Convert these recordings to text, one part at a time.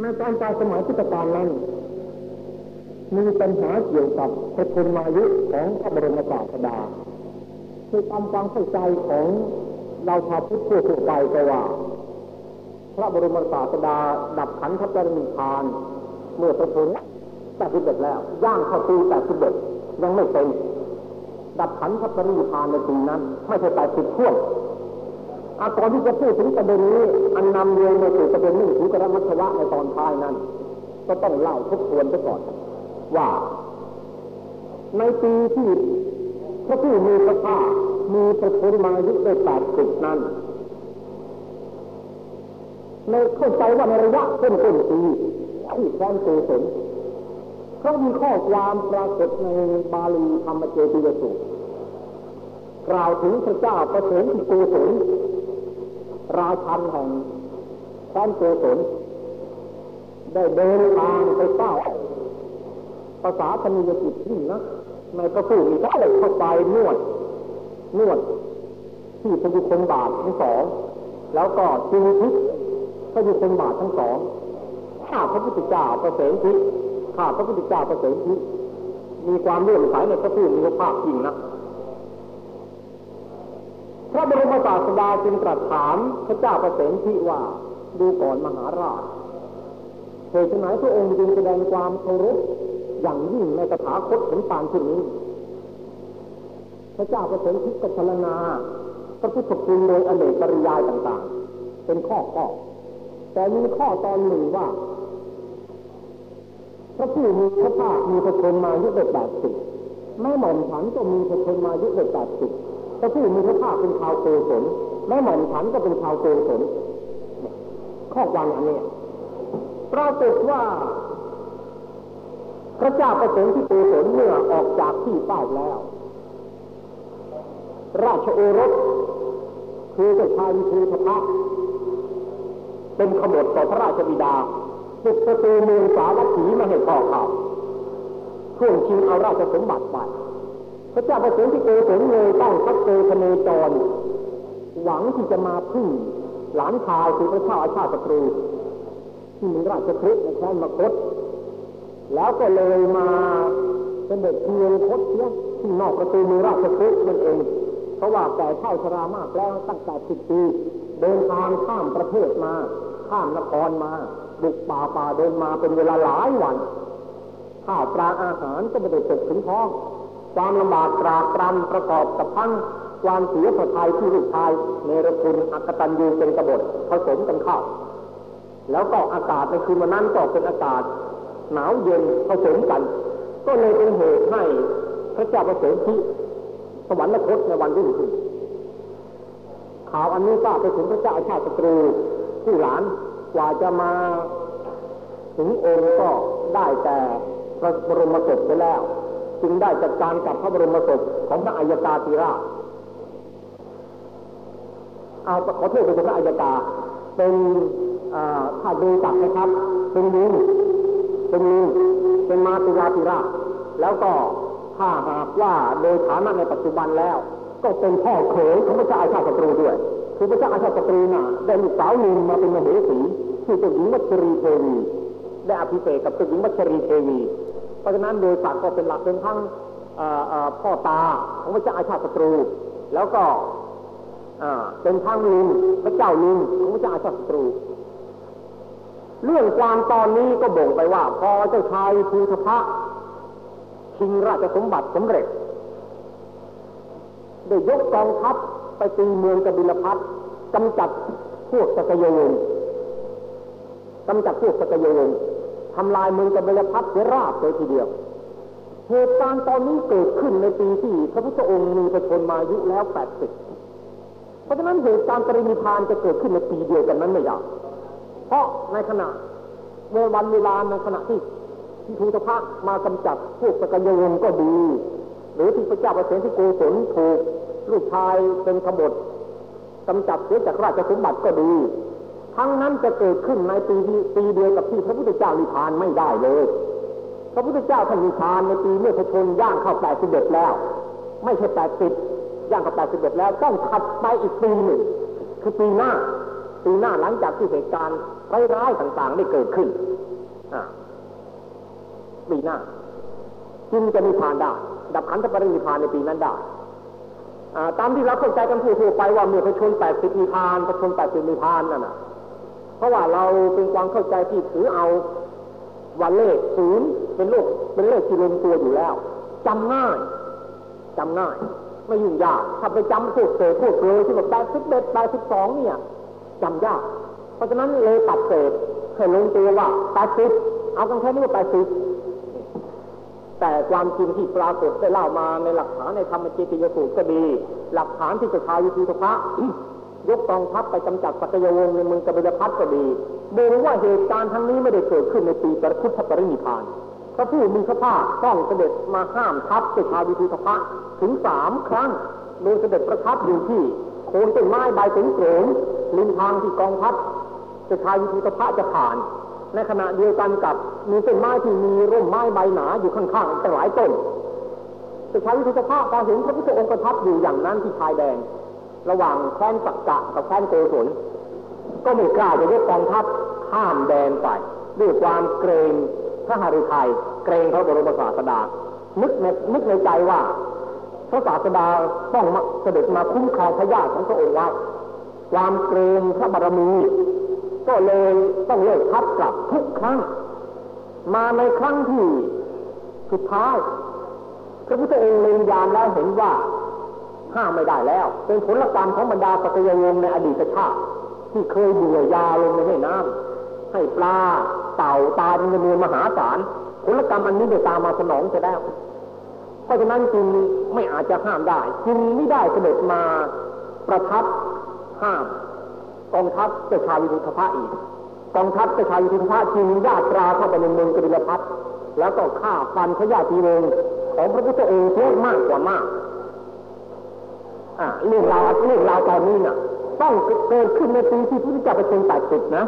ในตอนปลายสมัยพุทธกาลนั้นมีปัญหาเกี่ยวกับพระชนมายุของพระบรมศาสดาคือตามฟังเข้าใจของเราชาวพุทธทั่วไปก็ว่า พระบรมศาสดาดับขันธปรินิพาน เมื่อพระชนแปดสิบเอ็ดแล้ว ย่างเข้าปีแปดสิบเอ็ดยังไม่เป็นดับขันธปรินิพานในปีนั้น ไม่ใช่แปดสิบท่ว อาตอนที่จะพูดถึงประเด็นนี้ อันนำเรียนมาสู่ประเด็นนี้ถึงกระมัชวะในตอนท้ายนั้น ก็ต้องเล่าทบทวนไปก่อน ว่า ในปีที่พระผู้มีพระภาคมีประชนมายุได้แปดสิบนั้นในเข้าใจว่าในระยะต้นต้นปีที่แคว้นโกศลเขามีข้อความปรากฏในบาลีธรรมเจติยสูตรกล่าวถึงพระเจ้าประเสริฐที่โกศล ราชันแห่งแคว้นโกศลได้เดินทางไปเฝ้าภาษาธนิยจิตที่นะในพระผู้มีพระเลยเข้าไปนวด นวด ที่พระยุคลบาททั้งสอง แล้วก็จึงทิศพระยุคลบาททั้งสองข้าพระพุทธเจ้าประเสริฐทิศข้าพระพุทธเจ้าประเสริฐทิศมีความเลื่อมใสในพระผู้มีพระภาคจริงนะ พระบรมศาสดาจึงตรัสถามพระเจ้าประเสริฐทิว่าดูก่อนมหาราชเหตุไหนพระองค์จึงแสดงความเคารพอย่างยิ่งในสถาคตเห็นปานเช่นนี้ พระเจ้าประสงค์ทิกัชลนาพระพุทธคุณโดยอเนกปริยายต่างๆ เป็นข้อข้อแต่มีข้อตอนหนึ่งว่า พระผู้มีพระภาคมีพระชนมายุได้แปดสิบแม่หม่อมฉันก็มีพระชนมายุได้แปดสิบ พระผู้มีพระภาคเป็นชาวโกศลแม่หม่อมฉันก็เป็นชาวโกศลข้อความอันนี้ปรากฏว่า พระเจ้าประสงค์ที่โกศลเมื่อออกจากที่เป้าแล้ว ราชโอรสคือเจ้าชายวิทูทพะเป็นขบฏต่อพระราชบิดาปุกประตูเมืองสาวัตถีมาให้พ่อเขาช่วงชิงเอาราชสมบัติไป ระเจ้าประสงค์ที่โกศลเลยต้องทักเตคเนจร หวังที่จะมาพึ่งหลานชายคือพระเจ้าอาชาติศัตรูที่มีราชครุในแคว้นมคต แล้วก็เลยมาเป็นเด็กเพียงคดเสียที่นอกประตูมือราชคฤห์นั่นเอง เพราะว่าแต่เท่าชรามากแล้วตั้งแต่สิบปีเดินทางข้ามประเทศมา ข้ามนครมาบุกป่าป่าเดินมาเป็นเวลาหลายวันข้าวปลาอาหารก็ไม่ได้ตกถึงท้อง ความลำบากตรากตรำประกอบกับทั้งความเสียพระทัยที่ลูกชายเนรคุณอักตันยูเป็นกบฏผสมกันเข้า แล้วก็อากาศในคืนวันนั้นก็เป็นอากาศ หนาวเย็นผสมกัน ก็เลยเป็นเหตุให้พระเจ้าประเสริฐที่สวรรคตในวันรุ่งขึ้นข่าวอันนี้ก็ไปถึงพระเจ้าชาติศัตรูผู้หลานกว่าจะมาถึงองค์ก็ได้แต่พระบรมศพไปแล้ว จึงได้จัดการกับพระบรมศพของพระอัยกาตีราเอาขอโทษเป็นพระอัยกา เป็นถ้าดูจักนะครับ เป็นลิงเป็นมีเป็นมาตุลาติราแล้วก็ถ้าหากว่าโดยฐานะในปัจจุบันแล้ว ก็เป็นพ่อเขยของพระเจ้าอาชาติศัตรูด้วยคือพระเจ้าอาชาติศัตรูน่ะได้ลูกสาวหนึ่งมาเป็นมเหสีคือเจ้าหญิงวัชรีเทวีได้อภิเษกกับเจ้าหญิงวัชรีเทวี เพราะฉะนั้นโดยศักดิ์ก็เป็นหลักเป็นทั้งพ่อตาของพระเจ้าอาชาติศัตรู แล้วก็เป็นทั้งลุงพระเจ้าลุงของพระเจ้าอาชาติศัตรู เรื่องความตอนนี้ก็บ่งไปว่า พอเจ้าชายภูทพะชิงราชสมบัติสำเร็จได้ยกกองทัพไปตีเมืองกบิลพัทกำจัดพวกสกยงกำจัดพวกสกยง ทำลายเมืองกบิลพัทเสียราบเลยทีเดียว เหตุการณ์ตอนนี้เกิดขึ้นในปีที่พระพุทธองค์มีประชนมายุแล้วแปดสิบเพราะฉะนั้นเหตุการณ์ปรินิพานจะเกิดขึ้นในปีเดียวกันนั้นไม่ยาก เพราะในขณะเมื่อวันเวลาในขณะที่ที่ทูตพระมากำจัดพวกสกยวงก็ดี หรือที่พระเจ้าประเสริฐที่โกศลถูกลูกชายเป็นขบฏกำจัดเสียจากราชสมบัติก็ดี ทั้งนั้นจะเกิดขึ้นในปีปีเดียวกับที่พระพุทธเจ้านิพพานไม่ได้เลย พระพุทธเจ้าท่านนิพพานในปีเมื่อพระชนย่างเข้าแปดสิบเอ็ดแล้ว ไม่ใช่แปดสิบย่างเข้าแปดสิบเอ็ดแล้วต้องถัดไปอีกปีหนึ่งคือปีหน้า ปีหน้าหลังจากที่เหตุการณ์ร้ายๆต่างๆได้เกิดขึ้นปีหน้าจึงจะมีพานได้ดับขันธปรินิพานในปีนั้นได้ตามที่เราเข้าใจกันทั่วไปว่าเมื่อพระชนแปดสิบมีพานพระชนแปดสิบมีพานนั่นน่ะ เพราะว่าเราเป็นความเข้าใจที่ถือเอาวันเลขศูนย์เป็นโลกเป็นเลขที่รวมตัวอยู่แล้วจำง่ายจำง่าย ไม่ยุ่งยากถ้าไปจำพวกเศษพวกเลยที่แบบแปดสิบเอ็ดแปดสิบสองเนี่ยจำยาก เพราะฉะนั้นเลยตัดเศษให้ลงตัวว่าแปดสิบเอากันแค่นี้ว่าแปดสิบแต่ความจริงที่ปรากฏได้เล่ามาในหลักฐานในธรรมจิตยสูตรก็ดี หลักฐานที่จะชายยุทธภะ ยกกองทัพไปกำจัดสักยวงในเมืองกบิลพัทก็ดีดูว่าเหตุการณ์ทั้งนี้ไม่ได้เกิดขึ้นในปีปรพุทธปรินิพานพระผู้มีพระภาคต้องเสด็จมาห้ามทัพเจ้าชายวิทูธภะถึงสามครั้งโดยเสด็จประทับอยู่ที่โคนต้นไม้ใบถึงโขงริมทางที่กองทัพเจ้าชายวิทูธภะจะผ่าน ในขณะเดียวกันกับมีต้นไม้ที่มีร่มไม้ใบหนาอยู่ข้างๆตั้งหลายต้นเจ้าชายวิทูธภะพอเห็นพระพุทธองค์ประทับอยู่อย่างนั้นที่ชายแดน ระหว่างแคว้นสักกะกับแคว้นโกศลก็ไม่กล้าจะยกกองทัพข้ามแดนไปด้วยความเกรงพระหฤทัยเกรงพระบรมศาสดานึกในนึกในใจว่า พระศาสดาต้องเสด็จมาคุ้มครองพระญาติของพระองค์ไว้ความเกรงพระบารมี ก็เลยต้องเลิกทัพกลับทุกครั้ง มาในครั้งที่สุดท้ายพระพุทธองค์เล็งยามแล้วเห็นว่า ห้ามไม่ได้แล้ว เป็นผลกรรมของบรรดาปัจยวงในอดีตชาติที่เคยเบื่อยาลงในแม่น้ำให้ปลาเต่าตายเป็นจำนวนมหาศาลผลกรรมอันนี้ได้ตามมาสนองจะได้เพราะฉะนั้นจึงไม่อาจจะห้ามได้ จึงไม่ได้เสด็จมาประทับห้ามกองทัพเจ้าชายวิทุธภะอีกกองทัพเจ้าชายวิทุธภะจึงญาตราเข้าไปในเมืองกบิลพัทแล้วก็ฆ่าฟันพระญาติวงของพระพุทธองค์เสียมากกว่ามาก เรื่องราวเรื่องราวตอนนี้น่ะ ต้องเกิดขึ้นในปีที่พระพุทธเจ้าไปทรงแปดสิบนะ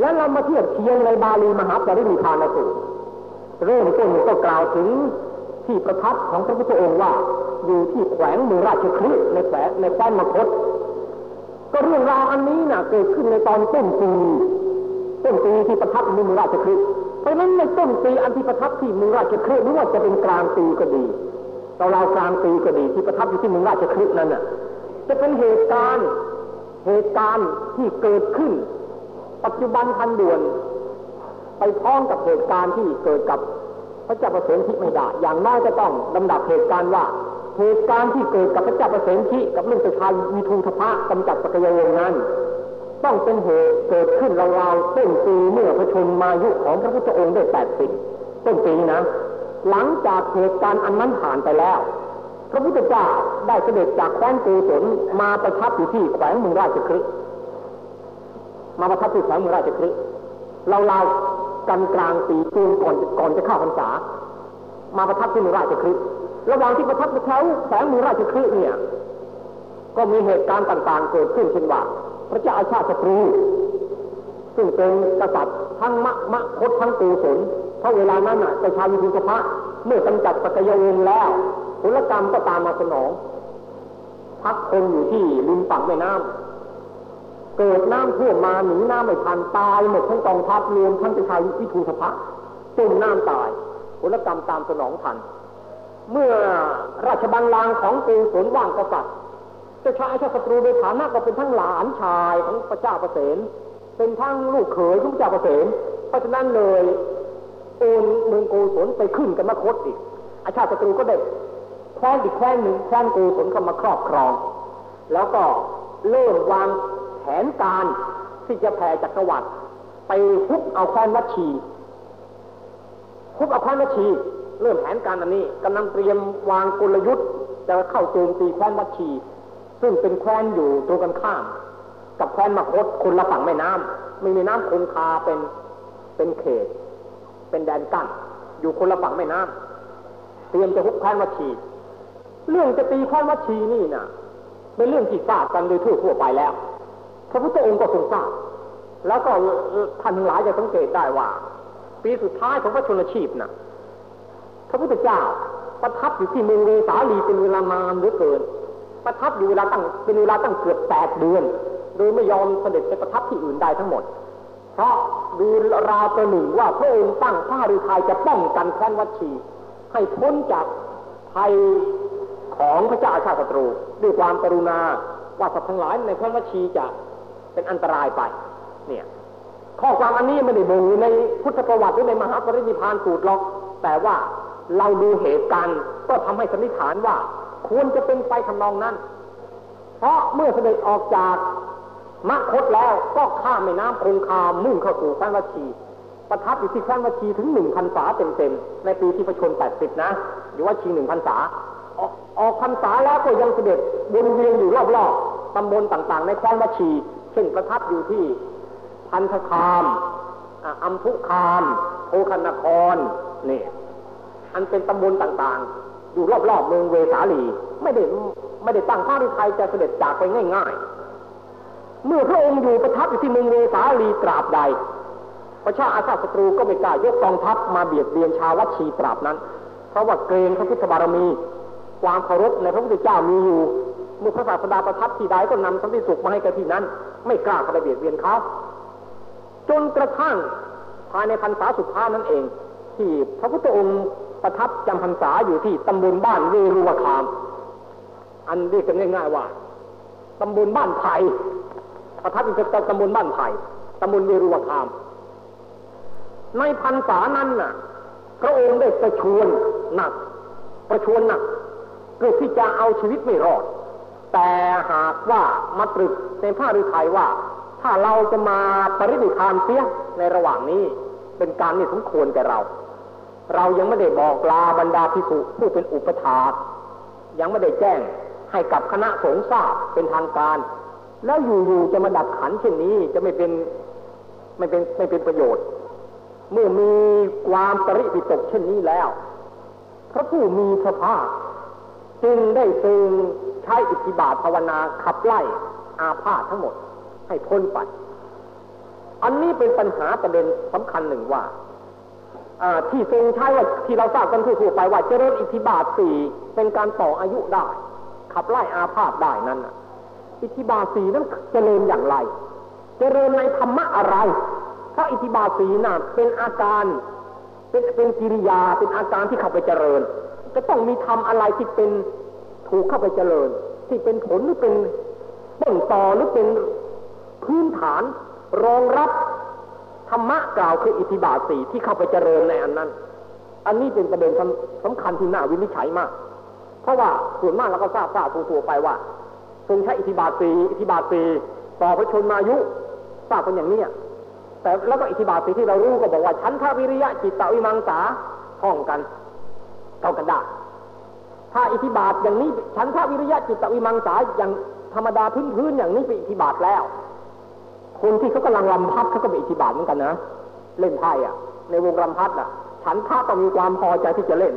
แล้วเรามาเทียบเทียงในบาลีมหาปรินิพานสูตรเริ่มต้นก็กล่าวถึงที่ประทับของพระพุทธองค์ว่า อยู่ที่แขวงเมืองราชคลีในแขวงในแคว้นมคต ก็เรื่องราวอันนี้น่ะเกิดขึ้นในตอนต้นปีต้นปีที่ประทับในเมืองราชคลีเพราะฉะนั้นในต้นปีอันที่ประทับที่เมืองราชคลีไม่ว่าจะเป็นกลางปีก็ดี เราเรากลางปีก็ดีที่ประทับอยู่ที่เมืองราชคลีนั้นน่ะ จะเป็นเหตุการณ์เหตุการณ์ที่เกิดขึ้น ปัจจุบันทันด่วน ไปพ้องกับเหตุการณ์ที่เกิดกับพระเจ้าประเสนทิไม่ได้ อย่างน้อยจะต้องลำดับเหตุการณ์ว่า เหตุการณ์ที่เกิดกับพระเจ้าประเสนทิกับเรื่องประชายวิทูทพะกำจัดสกยวงนั้น ต้องเป็นเหตุเกิดขึ้นราวๆต้นปีเมื่อพระชนมายุของพระพุทธองค์ได้แปดสิบต้นปีนะ หลังจากเหตุการณ์อันนั้นผ่านไปแล้ว พระพุทธเจ้าได้เสด็จจากแคว้นโกศลมาประทับอยู่ที่แขวงเมืองราชคฤห์มาประทับที่แถวเมืองราชคฤห์เราเรากันกลางปีจูนก่อนก่อนจะเข้าพรรษา มาประทับที่เมืองราชคฤห์ระหว่างที่ประทับแถวแสงเมืองราชคฤห์เนี่ย ก็มีเหตุการณ์ต่างๆเกิดขึ้นเช่นว่า พระเจ้าอาชาติศัตรูซึ่งเป็นกษัตริย์ทั้งมะมะคดทั้งตูสน ราะเวลานั้นน่ะจะชายยุทธภะเมื่อกำจัดสกยวงแล้วผลกรรมก็ตามมาสนอง พักคนอยู่ที่ริมฝั่งแม่น้ำเกิดน้ำท่วมมาหนีน้ำไม่ทันตายหมดทั้งกองทัพรวมทั้งประชาวิทูสภะจมน้ำตายผลกรรมตามสนองทัน เมื่อราชบัลลังก์ของกูสนว่างกษัตริย์จะชายชาศัตรูโดยฐานะก็เป็นทั้งหลานชายของพระเจ้าประเสนเป็นทั้งลูกเขยของพระเจ้าประเสนเพราะฉะนั้นเลย โอนเมืองโกศลไปขึ้นกันมาคดอีกอาชาติศัตรูก็ได้แคว้นอีกแคว้นหนึ่งแคว้นโกศลเข้ามาครอบครอง แล้วก็เริ่มวางแผนการที่จะแผ่จักรวรรดิไปฮุบเอาแคว้นวัชีฮุบเอาแคว้นวัชี เริ่มแผนการอันนี้กำลังเตรียมวางกลยุทธ์จะเข้าโจมตีแคว้นวัชี ซึ่งเป็นแคว้นอยู่ตรงกันข้าม กับแคว้นมคตคนละฝั่งแม่น้ำไม่มีน้ำคงคาเป็นเป็นเขต เป็นแดนกั้นอยู่คนละฝั่งแม่น้ำเตรียมจะฮุบแคว้นวัชี เรื่องจะตีแคว้นวัชีนี่นะเป็นเรื่องที่ทราบกันโดยทั่วไปแล้ว พระพุทธองค์ก็ทรงทราบแล้วก็ท่านหลายจะสังเกตได้ว่า ปีสุดท้ายของพระชนชีพนะ่ะ พระพุทธเจ้าประทับอยู่ที่เมืองเวสาลีเป็นเวลานานเหลือเกิน ประทับอยู่เวลาตั้งเป็นเวลาตั้งเกือบแปดเดือน โดยไม่ยอมเสด็จไปประทับที่อื่นใดทั้งหมด เพราะดูราวประหนึ่งว่าพระองค์ตั้งพระฤทัยจะป้องกันแคว้นวัชี ให้พ้นจากภัยของพระเจ้าอาชาติศัตรู ด้วยความกรุณาว่าสัตว์ทั้งหลายในแคว้นวัชีจะเป็นอันตรายไป เนี่ย ข้อความอันนี้ไม่ได้บ่งในพุทธประวัติหรือในมหาปรินิพานสูตรหรอก แต่ว่าเราดูเหตุการณ์ก็ทำให้สันนิษฐานว่า ควรจะเป็นไปทำนองนั้น เพราะเมื่อเสด็จออกจาก มะคตแล้วก็ข้ามแม่น้ำคงคามุ่งเข้าสู่แคว้นวัชีประทับอยู่ที่แคว้นวัชีถึงหนึ่งพันษาเต็มๆในปีที่พระชนแปดสิบนะอยู่ว่าชีหนึ่งพันษาออกพรรษาแล้วก็ยังเสด็จวนเวียนอยู่รอบๆตำบลต่างๆ ในแคว้นวัชี เช่นประทับอยู่ที่พันธคามอัมพุคามโอคันนครนี่อันเป็นตำบลต่างๆ อยู่รอบๆเมืองเวสาลี ไม่ได้ไม่ได้ตั้งพระฤทัยจะเสด็จจากไปง่ายๆ เมื่อพระองค์อยู่ประทับอยู่ที่เมืองเวสาลีตราบใดประชาอาชาศัตรูก็ไม่กล้ายกกองทัพมาเบียดเบียนชาววัชีตราบนั้น เพราะว่าเกรงพระพุทธบารมี ความเคารพในพระพุทธเจ้ามีอยู่เมื่อพระศาสดาประทับที่ใดก็นำสันติสุขมาให้กับที่นั้น ไม่กล้าเข้าไปเบียดเบียนเขาจนกระทั่งภายในพรรษาสุดท้ายนั่นเอง ที่พระพุทธองค์ประทับจำพรรษาอยู่ที่ตำบลบ้านเวรุวคาม อันเรียกกันง่ายๆว่าตำบลบ้านไผ่ ประทับอยู่ที่ตำบลบ้านไผ่ตำบลเวรุวคาม ในพรรษานั้นน่ะ พระองค์ได้ประชวนหนัก ประชวนหนักเพื่อที่จะเอาชีวิตไม่รอด แต่หากว่ามาตรึกในพระฤทัยว่า ถ้าเราจะมาปรินิพานเสียในระหว่างนี้เป็นการนี่สมควรแก่เรา เรายังไม่ได้บอกลาบรรดาภิกษุผู้เป็นอุปถากยังไม่ได้แจ้งให้กับคณะสงฆ์ทราบเป็นทางการ แล้วอยู่ๆจะมาดับขันเช่นนี้จะไม่เป็นไม่เป็นไม่เป็นประโยชน์ เมื่อมีความปริปิตกเช่นนี้แล้ว พระผู้มีพระภาคจึงได้ทรงใช้อิทธิบาทภาวนาขับไล่อาพาธทั้งหมดให้พ้นไป อันนี้เป็นปัญหาประเด็นสำคัญหนึ่งว่าที่ทรงใช้ว่าที่เราทราบกันทั่วไปว่าเจริญอิทธิบาทสี่เป็นการต่ออายุได้ ขับไล่อาพาธได้นั้น อิทธิบาสีนั้นเจริญอย่างไร เจริญในธรรมะอะไร เพราะอิทธิบาสีน่ะเป็นอาการ เป็นเป็นกิริยา เป็นอาการที่เข้าไปเจริญ จะต้องมีทำอะไรที่เป็นถูกเข้าไปเจริญ ที่เป็นผลหรือเป็นต้นต่อหรือเป็นพื้นฐานรองรับธรรมะกล่าวคืออิทธิบาทสี่ที่เข้าไปเจริญในอันนั้น อันนี้เป็นประเด็นสำคัญที่น่าวินิจฉัยมาก เพราะว่าส่วนมากเราก็ทราบทราบตัวไปว่า ทรงใช้อิทธิบาทสีอิทธิบาทสีต่อพระชนมายุทราบกันอย่างนี้แต่แล้วก็อิทธิบาทสีที่เรารู้ก็บอกว่าชั้นทวิริยะจิตตวิมังสาห้องกันเท่ากันได้ถ้าอิทธิบาทอย่างนี้ชั้นทวิริยะจิตตวิมังสาอย่างธรรมดาพื้นๆอย่างนี้เป็นอิทธิบาทแล้ว คนที่เขากำลังลำพัดเขาก็เป็นอิทธิบาทเหมือนกันนะเล่นไพ่อะในวงลำพัดอะฉันท่าต้องมีความพอใจที่จะเล่น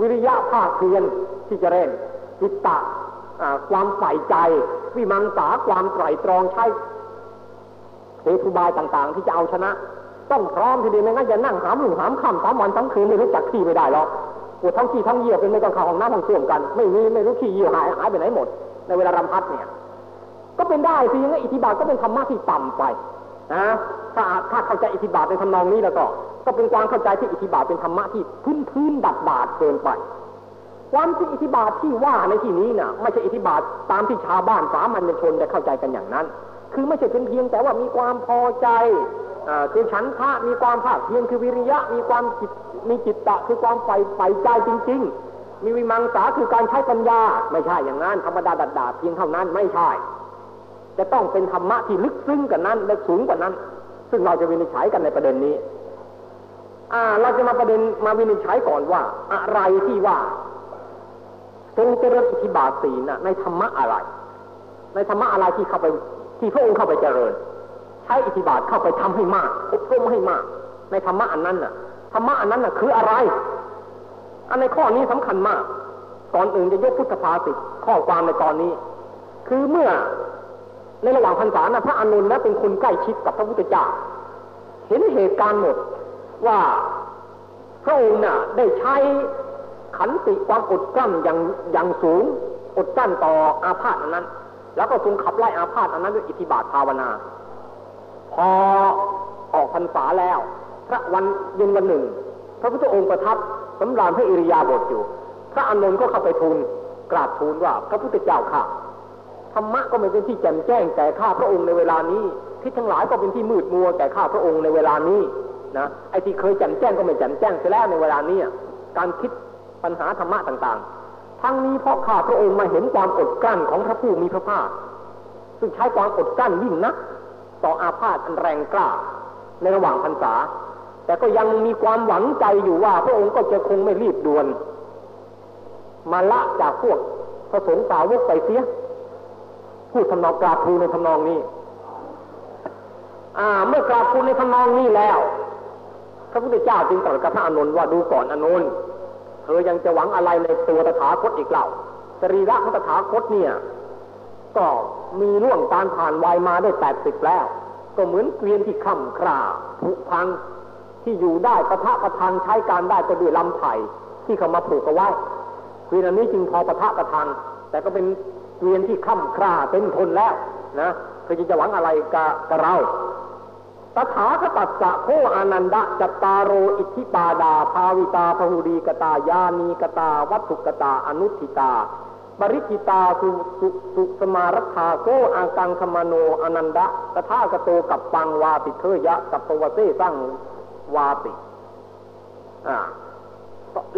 วิริยะภาคเพียรที่จะเล่นจิตตะ ความใส่ใจ วิมังสาความไตรตรองใช้เตุบายต่าง ๆ ที่จะเอาชนะ ต้องพร้อมทีเดียวไม่งั้นจะนั่งหามหนึ่งหามค่ำสามวันทั้งคืนไม่รู้จักที่ไม่ได้หรอกปวดทั้งขี้ทั้งเยี่ยวเป็นไม่ต้องข้าห้องน้ำห้องส้วมกัน ไม่มีไม่รู้ขี้เยี่ยวหายหายไปไหนหมด ในเวลารำพัดเนี่ย ก็เป็นได้สิยังไงอิทธิบาทก็เป็นธรรมะที่ต่ำไปนะถ้าถ้าเข้าใจอิทธิบาทในทำนองนี้แล้วก็ ก็เป็นความเข้าใจที่อิทธิบาทเป็นธรรมะที่พื้นพื้นดัดดาดเกินไป ความจริงอิทธิบาทที่ว่าในที่นี้น่ะ ไม่ใช่อิทธิบาทตามที่ชาวบ้านสามัญชนจะเข้าใจกันอย่างนั้น คือไม่ใช่เป็นเพียงแต่ว่ามีความพอใจคือฉันทะมีความภาคเพียรคือวิริยะมีความจิตมีจิตตะคือความใฝ่ใฝ่ใจจริง ๆ มีวิมังสาคือการใช้ปัญญา ไม่ใช่อย่างนั้นธรรมดาดัดดาเพียงเท่านั้นไม่ใช่ จะต้องเป็นธรรมะที่ลึกซึ้งกว่านั้นและสูงกว่านั้น ซึ่งเราจะวินิจฉัยกันในประเด็นนี้อ่าเราจะมาประเด็นมาวินิจฉัยก่อนว่า อะไรที่ว่า ทรงเจริญอิทธิบาทสีนะในธรรมะอะไร ในธรรมะอะไรที่เข้าไปที่พระองค์เข้าไปเจริญ ใช้อิทธิบาทเข้าไปทำให้มากอบรมให้มาก ในธรรมะอันนั้นน่ะธรรมะอันนั้นน่ะคืออะไร อันในข้อนี้สำคัญมาก ก่อนอื่นจะยกพุทธภาษิตข้อความในตอนนี้ คือเมื่อในระหว่างพรรษานะพระอนุนนะเป็นคนใกล้ชิดกับพระพุทธเจ้า เห็นเหตุการณ์หมดว่าพระองค์น่ะได้ใช้ ขันติความอดกลั้นอย่างอย่างสูง อดกลั้นต่ออาพาธอันนั้น แล้วก็ทรงขับไล่อาพาธอันนั้นด้วยอิทธิบาทภาวนา พอออกพรรษาแล้ว พระวันเย็นวันหนึ่ง พระพุทธองค์ประทับสำราญพระอิริยาบถอยู่ พระอานนท์ก็เข้าไปทูลกราบทูลว่าพระพุทธเจ้าค่ะธรรมะก็ไม่เป็นที่แจ่มแจ้งแต่ข้าพระองค์ในเวลานี้ทิศทั้งหลายก็เป็นที่มืดมัวแต่ข้าพระองค์ในเวลานี้นะไอ้ที่เคยแจ่มแจ้งก็ไม่แจ่มแจ้งเสียแล้วในเวลานี้การคิด ปัญหาธรรมะต่างๆ ทั้งนี้เพราะข้าพระองค์มาเห็นความอดกลั้นของพระผู้มีพระภาค ซึ่งใช้ความอดกลั้นยิ่งนัก ต่ออาพาธอันแรงกล้าในระหว่างพรรษา แต่ก็ยังมีความหวังใจอยู่ว่าพระองค์ก็จะคงไม่รีบด่วน มาละจากพวกพระสงฆ์สาวกไปเสีย พูดทำนองกราบทูลในทำนองนี้ อ่า เมื่อกราบทูลในทำนองนี้แล้วพระพุทธเจ้าจึงตรัสกับพระอานนท์ว่าดูก่อนอานนท์ เธอยังจะหวังอะไรในตัวตถาคตอีกเล่าสรีระของตถาคตเนี่ย ก็มีล่วงการผ่านวัยมาได้แปดสิบแล้ว ก็เหมือนเกวียนที่ค่ำคร่าผุพังที่อยู่ได้ประทะประทังใช้การได้ก็ด้วยลำไผ่ที่เขามาผูกเอาไว้เกวียนอันนี้จึงพอประทะประทัง แต่ก็เป็นเกวียนที่ค่ำคร่าเป็นทนแล้วนะเธอจะหวังอะไรกับเรา ตถาคตัสสะโคอานันดะจัตตาโรอิทธิปาดา ภาวิตาพหูดีกตายานีกตา วัตถุกตา อนุทิตา ปริจิตาสุสุสุสมารัฐาโกอากังคมโนอนันดะตถาคโตกับปังวาติเทยะกับปวเสสร้างวาติอ่า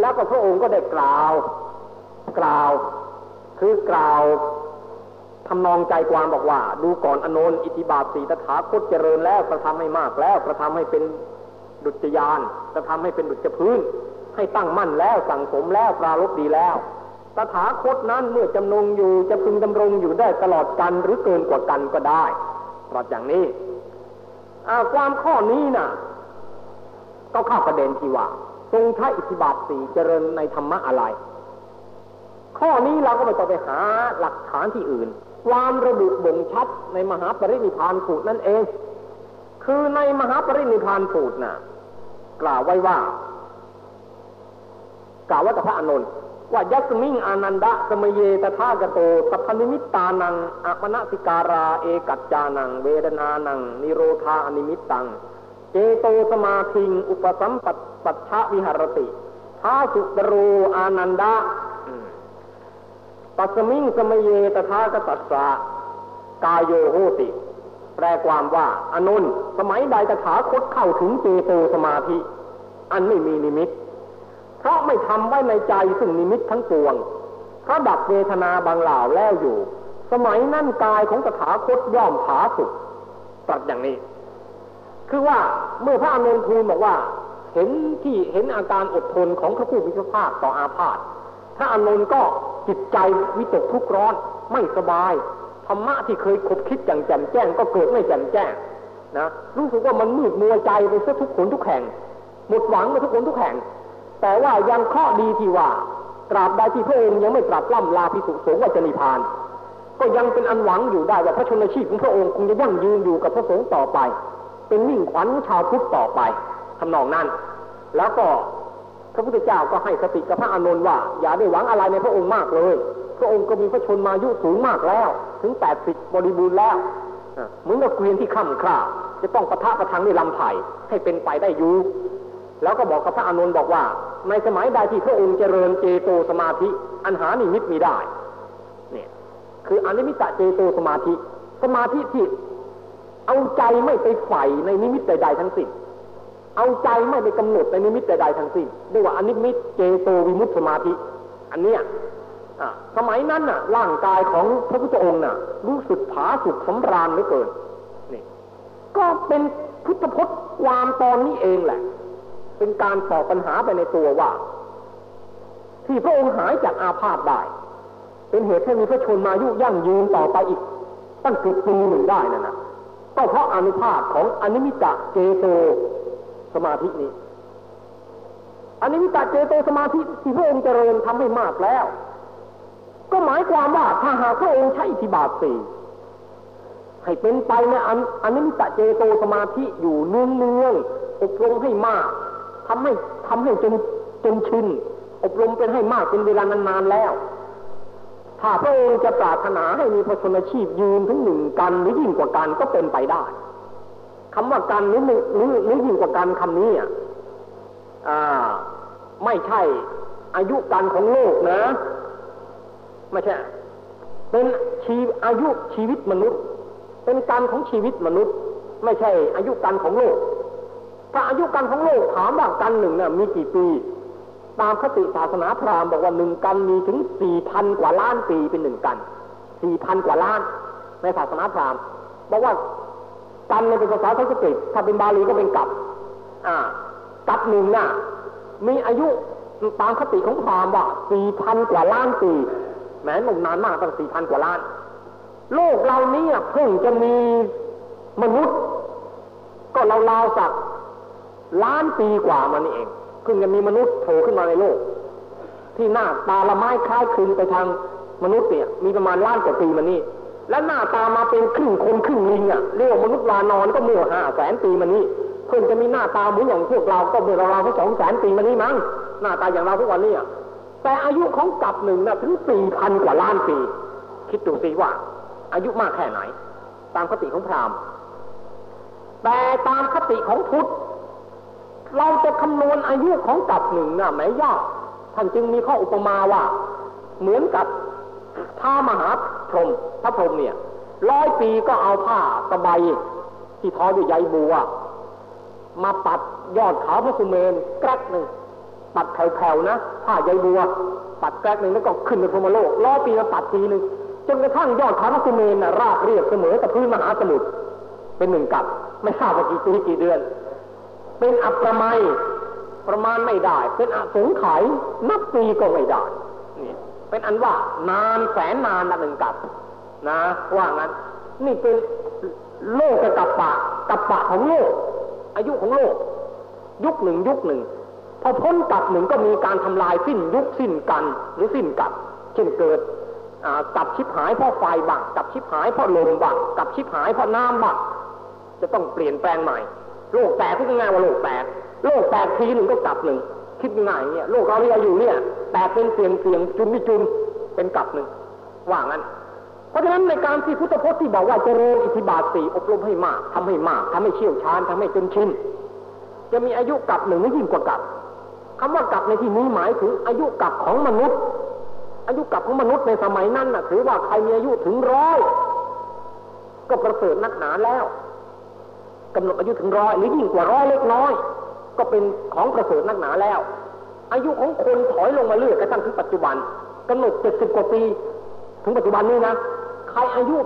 แล้วก็พระองค์ก็ได้กล่าว กล่าวคือกล่าว ทำนองใจความบอกว่า ดูก่อนอนนอิทธิบาทสีตถาคตเจริญแล้วกระทำให้มากแล้วกระทำให้เป็นดุจยานกระทำให้เป็นดุจพื้น ให้ตั้งมั่นแล้วสั่งสมแล้วปรารบดีแล้วตถาคตนั้นเมื่อจำนงอยู่จะพึงดำรงอยู่ได้ตลอดกันหรือเกินกว่ากันก็ได้ตรัสอย่างนี้ความข้อนี้นะ่ะ ก็เข้าประเด็นที่ว่าทรงใช้อิทธิบาทสีเจริญในธรรมะอะไร ข้อนี้เราก็ไม่ต้องไปหาหลักฐานที่อื่น ความระบุบ่งชัดในมหาปรินิพานสูตรนั่นเอง คือในมหาปรินิพานสูตรน่ะ กล่าวไว้ว่า กล่าวว่าพระอานนท์ว่ายัสมิงอานันดะสมเยตถากโตสัพพนิมิตานังอัปนสิการาเอกัจจานัง เวดนานัง นิโรธาอนิมิตตัง เจโตสมาทิง อุปสัมปัตปัชะวิหารติท้าสุตโรอานันดะ ปัสมิงสมเยตถาคตัสสะกายโยโหติ แปลความว่าอนุนสมัยใดตถาคตเข้าถึงเจโตสมาธิ อันไม่มีนิมิต เพราะไม่ทำไว้ในใจซึ่งนิมิตทั้งปวงเพราะดับเวทนาบางเหล่าแล้วอยู่ สมัยนั่นกายของตถาคตย่อมผาสุกตรัสอย่างนี้ คือว่าเมื่อพระอนุนทูลบอกว่า เห็นที่เห็นอาการอดทนของพระผู้มีพระภาคต่ออาพาธ พระอนุนก็จิตใจวิตกทุกข์ร้อนไม่สบายธรรมะที่เคยคบคิดอย่างแจ่มแจ้ง ก็เกิดไม่แจ่มแจ้งนะรู้สึกว่ามันมืดมัวใจไปซะทุกคนทุกแห่ง หมดหวังไปทุกคนทุกแห่ง แต่ว่ายังเคราะดีที่ว่าตราบใดที่พระองค์ยังไม่ตรัสล่ำลาพิสุสงฆ์ว่าจะนิพพาน ก็ยังเป็นอันหวังอยู่ได้ว่าพระชนชีพของพระองค์คงจะยั่งยืนอยู่กับพระสงฆ์ต่อไป เป็นมิ่งขวัญชาวพุทธต่อไปทำนองนั้น แล้วก็ พระพุทธเจ้าก็ให้สติกับพระอานนท์ว่า อย่าได้หวังอะไรในพระองค์มากเลย พระองค์ก็มีพระชนมายุสูงมากแล้ว ถึงแปดสิบบริบูรณ์แล้วเหมือนกับเกวียนที่คร่ำคร่าจะต้องปะทะปะทังด้วยลำไผ่ให้เป็นไปได้อยู่แล้วก็บอกกับพระอานนท์บอกว่า ในสมัยใดที่พระองค์เจริญเจโตสมาธิ อันหานิมิตมิได้เนี่ยคืออนิมิตะเจโตสมาธิ สมาธิที่เอาใจไม่ไปใฝ่ในนิมิตใดๆทั้งสิ้น เอาใจไม่ไปกำหนดในนิมิตใดๆทั้งสิ้นเรียกว่าอนิมิตเจโตวิมุตสมาธิ อันเนี้ยสมัยนั้นน่ะ ร่างกายของพระพุทธองค์น่ะ รู้สึกผาสุกสำราญเหลือเกินนี่ก็เป็นพุทธพจน์ความตอนนี้เองแหละ เป็นการตอบปัญหาไปในตัวว่า ที่พระองค์หายจากอาพาธได้ เป็นเหตุให้มีพระชนมายุยั่งยืนต่อไปอีก ตั้งเกือบปีหนึ่งได้นั่นนะก็เพราะอนุภาพของอนิมิตะเจโต สมาธินี้ อันนี้วิตาเจโตสมาธิที่พระองค์เจริญทำให้มากแล้ว ก็หมายความว่าถ้าหากพระองค์ใช้อิทธิบาทสี่ให้เป็นไปในอันอันนี้มิตาเจโตสมาธิอยู่เนืองเนืองอบรมให้มากทำให้ทำให้จนจนชินอบรมเป็นให้มากเป็นเวลานานๆแล้ว ถ้าพระองค์จะปรารถนาให้มีพระชนชีพยืนถึงหนึ่งกันหรือยิ่งกว่ากันก็เป็นไปได้ คำว่ากันหรือหรือหรือยิ่งกว่ากันคำนี้อะไม่ใช่อายุกันของโลกนะไม่ใช่เป็นชีอายุชีวิตมนุษย์ เป็นการของชีวิตมนุษย์ ไม่ใช่อายุกันของโลกถ้าอายุกันของโลกถามว่ากันหนึ่งน่ะมีกี่ปี ตามคติศาสนาพราหมณ์บอกว่าหนึ่งกันมีถึงสี่พันกว่าล้านปีเป็นหนึ่งกันสี่พันกว่าล้าน ในศาสนาพราหมณ์บอกว่า กันในเป็นภาษาสันสกฤตถ้าเป็นบาลีก็เป็นกับอ่ากับหนึ่งน่ะมีอายุตามคติของพราหมณ์ว่าสี่พันกว่าล้านปีแหมหนุ่มนานมากตั้งสี่พันกว่าล้าน โลกเรานี้เพิ่งจะมีมนุษย์ ก็ราวๆสักล้านปีกว่ามันนี่เองเพิ่งจะมีมนุษย์โผล่ขึ้นมาในโลก ที่หน้าตาละไม้คล้ายคลึงไปทางมนุษย์เนี่ยมีประมาณล้านกว่าปีมานี่ และหน้าตามาเป็นครึ่งคนครึ่งลิงอะเรียกว่ามนุษย์วานอนก็เมื่อห้าแสนปีมานี้เพิ่งจะมีหน้าตาเหมือนอย่างพวกเราก็เมื่อราวๆสักสองแสนปีมานี้มั้งหน้าตาอย่างเราทุกวันนี้อะแต่อายุของกับหนึ่งน่ะถึงสี่พันกว่าล้านปี คิดดูสิว่า อายุมากแค่ไหน ตามคติของพราหมณ์แต่ตามคติของพุทธเราจะคำนวณอายุของกับหนึ่งน่ะแม้ยากท่านจึงมีข้ออุปมาว่า เหมือนกับท้ามหา พรหมพระพรหมเนี่ยร้อยปีก็เอาผ้าสบายที่ทอด้วยใยบัวมาปัดยอดเขาพระสุเมนแกรกหนึ่งปัดแผ่วๆนะผ้าใยบัว ปัดแกรกหนึ่งแล้วก็ขึ้นไปพรมโลกร้อยปีมาปัดทีหนึ่งจนกระทั่งยอดเขาพระสุเมนน่ะราบเรียบเสมอกับพื้นมหาสมุทรเป็นหนึ่งกับไม่ทราบว่ากี่ปีกี่เดือน เป็นอัปประไมยประมาณไม่ได้ เป็นอสงไขยนับปีก็ไม่ได้ เป็นอันว่านานแสนนานนะหนึ่งกับ นะว่างั้น นี่เป็นโลกกับปะกับปะของโลก อายุของโลก ยุคหนึ่งยุคหนึ่งพอพ้นกับหนึ่งก็มีการทำลายสิ้นยุคสิ้นกันหรือสิ้นกับเช่นเกิดกับชิบหายเพราะไฟบังกับชิบหายเพราะลมบังกับชิบหายเพราะน้ำบังจะต้องเปลี่ยนแปลงใหม่ โลกแตกที่ง่ายว่าโลกแตกโลกแตกทีหนึ่งก็กลับหนึ่ง คิดง่ายเนี่ยโลกเราที่เราอยู่เนี่ย แตกเป็นเสียงเสียงจุนไม่จุนเป็นกลับหนึ่งว่างั้น เพราะฉะนั้นในการที่พุทธพจน์ที่บอกว่าเจริญอิทธิบาทสี่อบรมให้มากทำให้มากทำให้เชี่ยวชาญทำให้จนชินจะมีอายุกลับหนึ่งไม่ยิ่งกว่ากับคำว่ากลับในที่นี้หมายถึงอายุกลับของมนุษย์ อายุกลับของมนุษย์ในสมัยนั้นน่ะถือว่าใครมีอายุถึงร้อยก็ประเสริฐนักหนาแล้วกำหนดอายุถึงร้อยหรือยิ่งกว่าร้อยเล็กน้อย ก็เป็นของประเสริฐนักหนาแล้ว อายุของคนถอยลงมาเรื่อยกระทั่งถึงปัจจุบันกำหนดเจ็ดสิบกว่าปี ถึงปัจจุบันนี้นะใครอายุ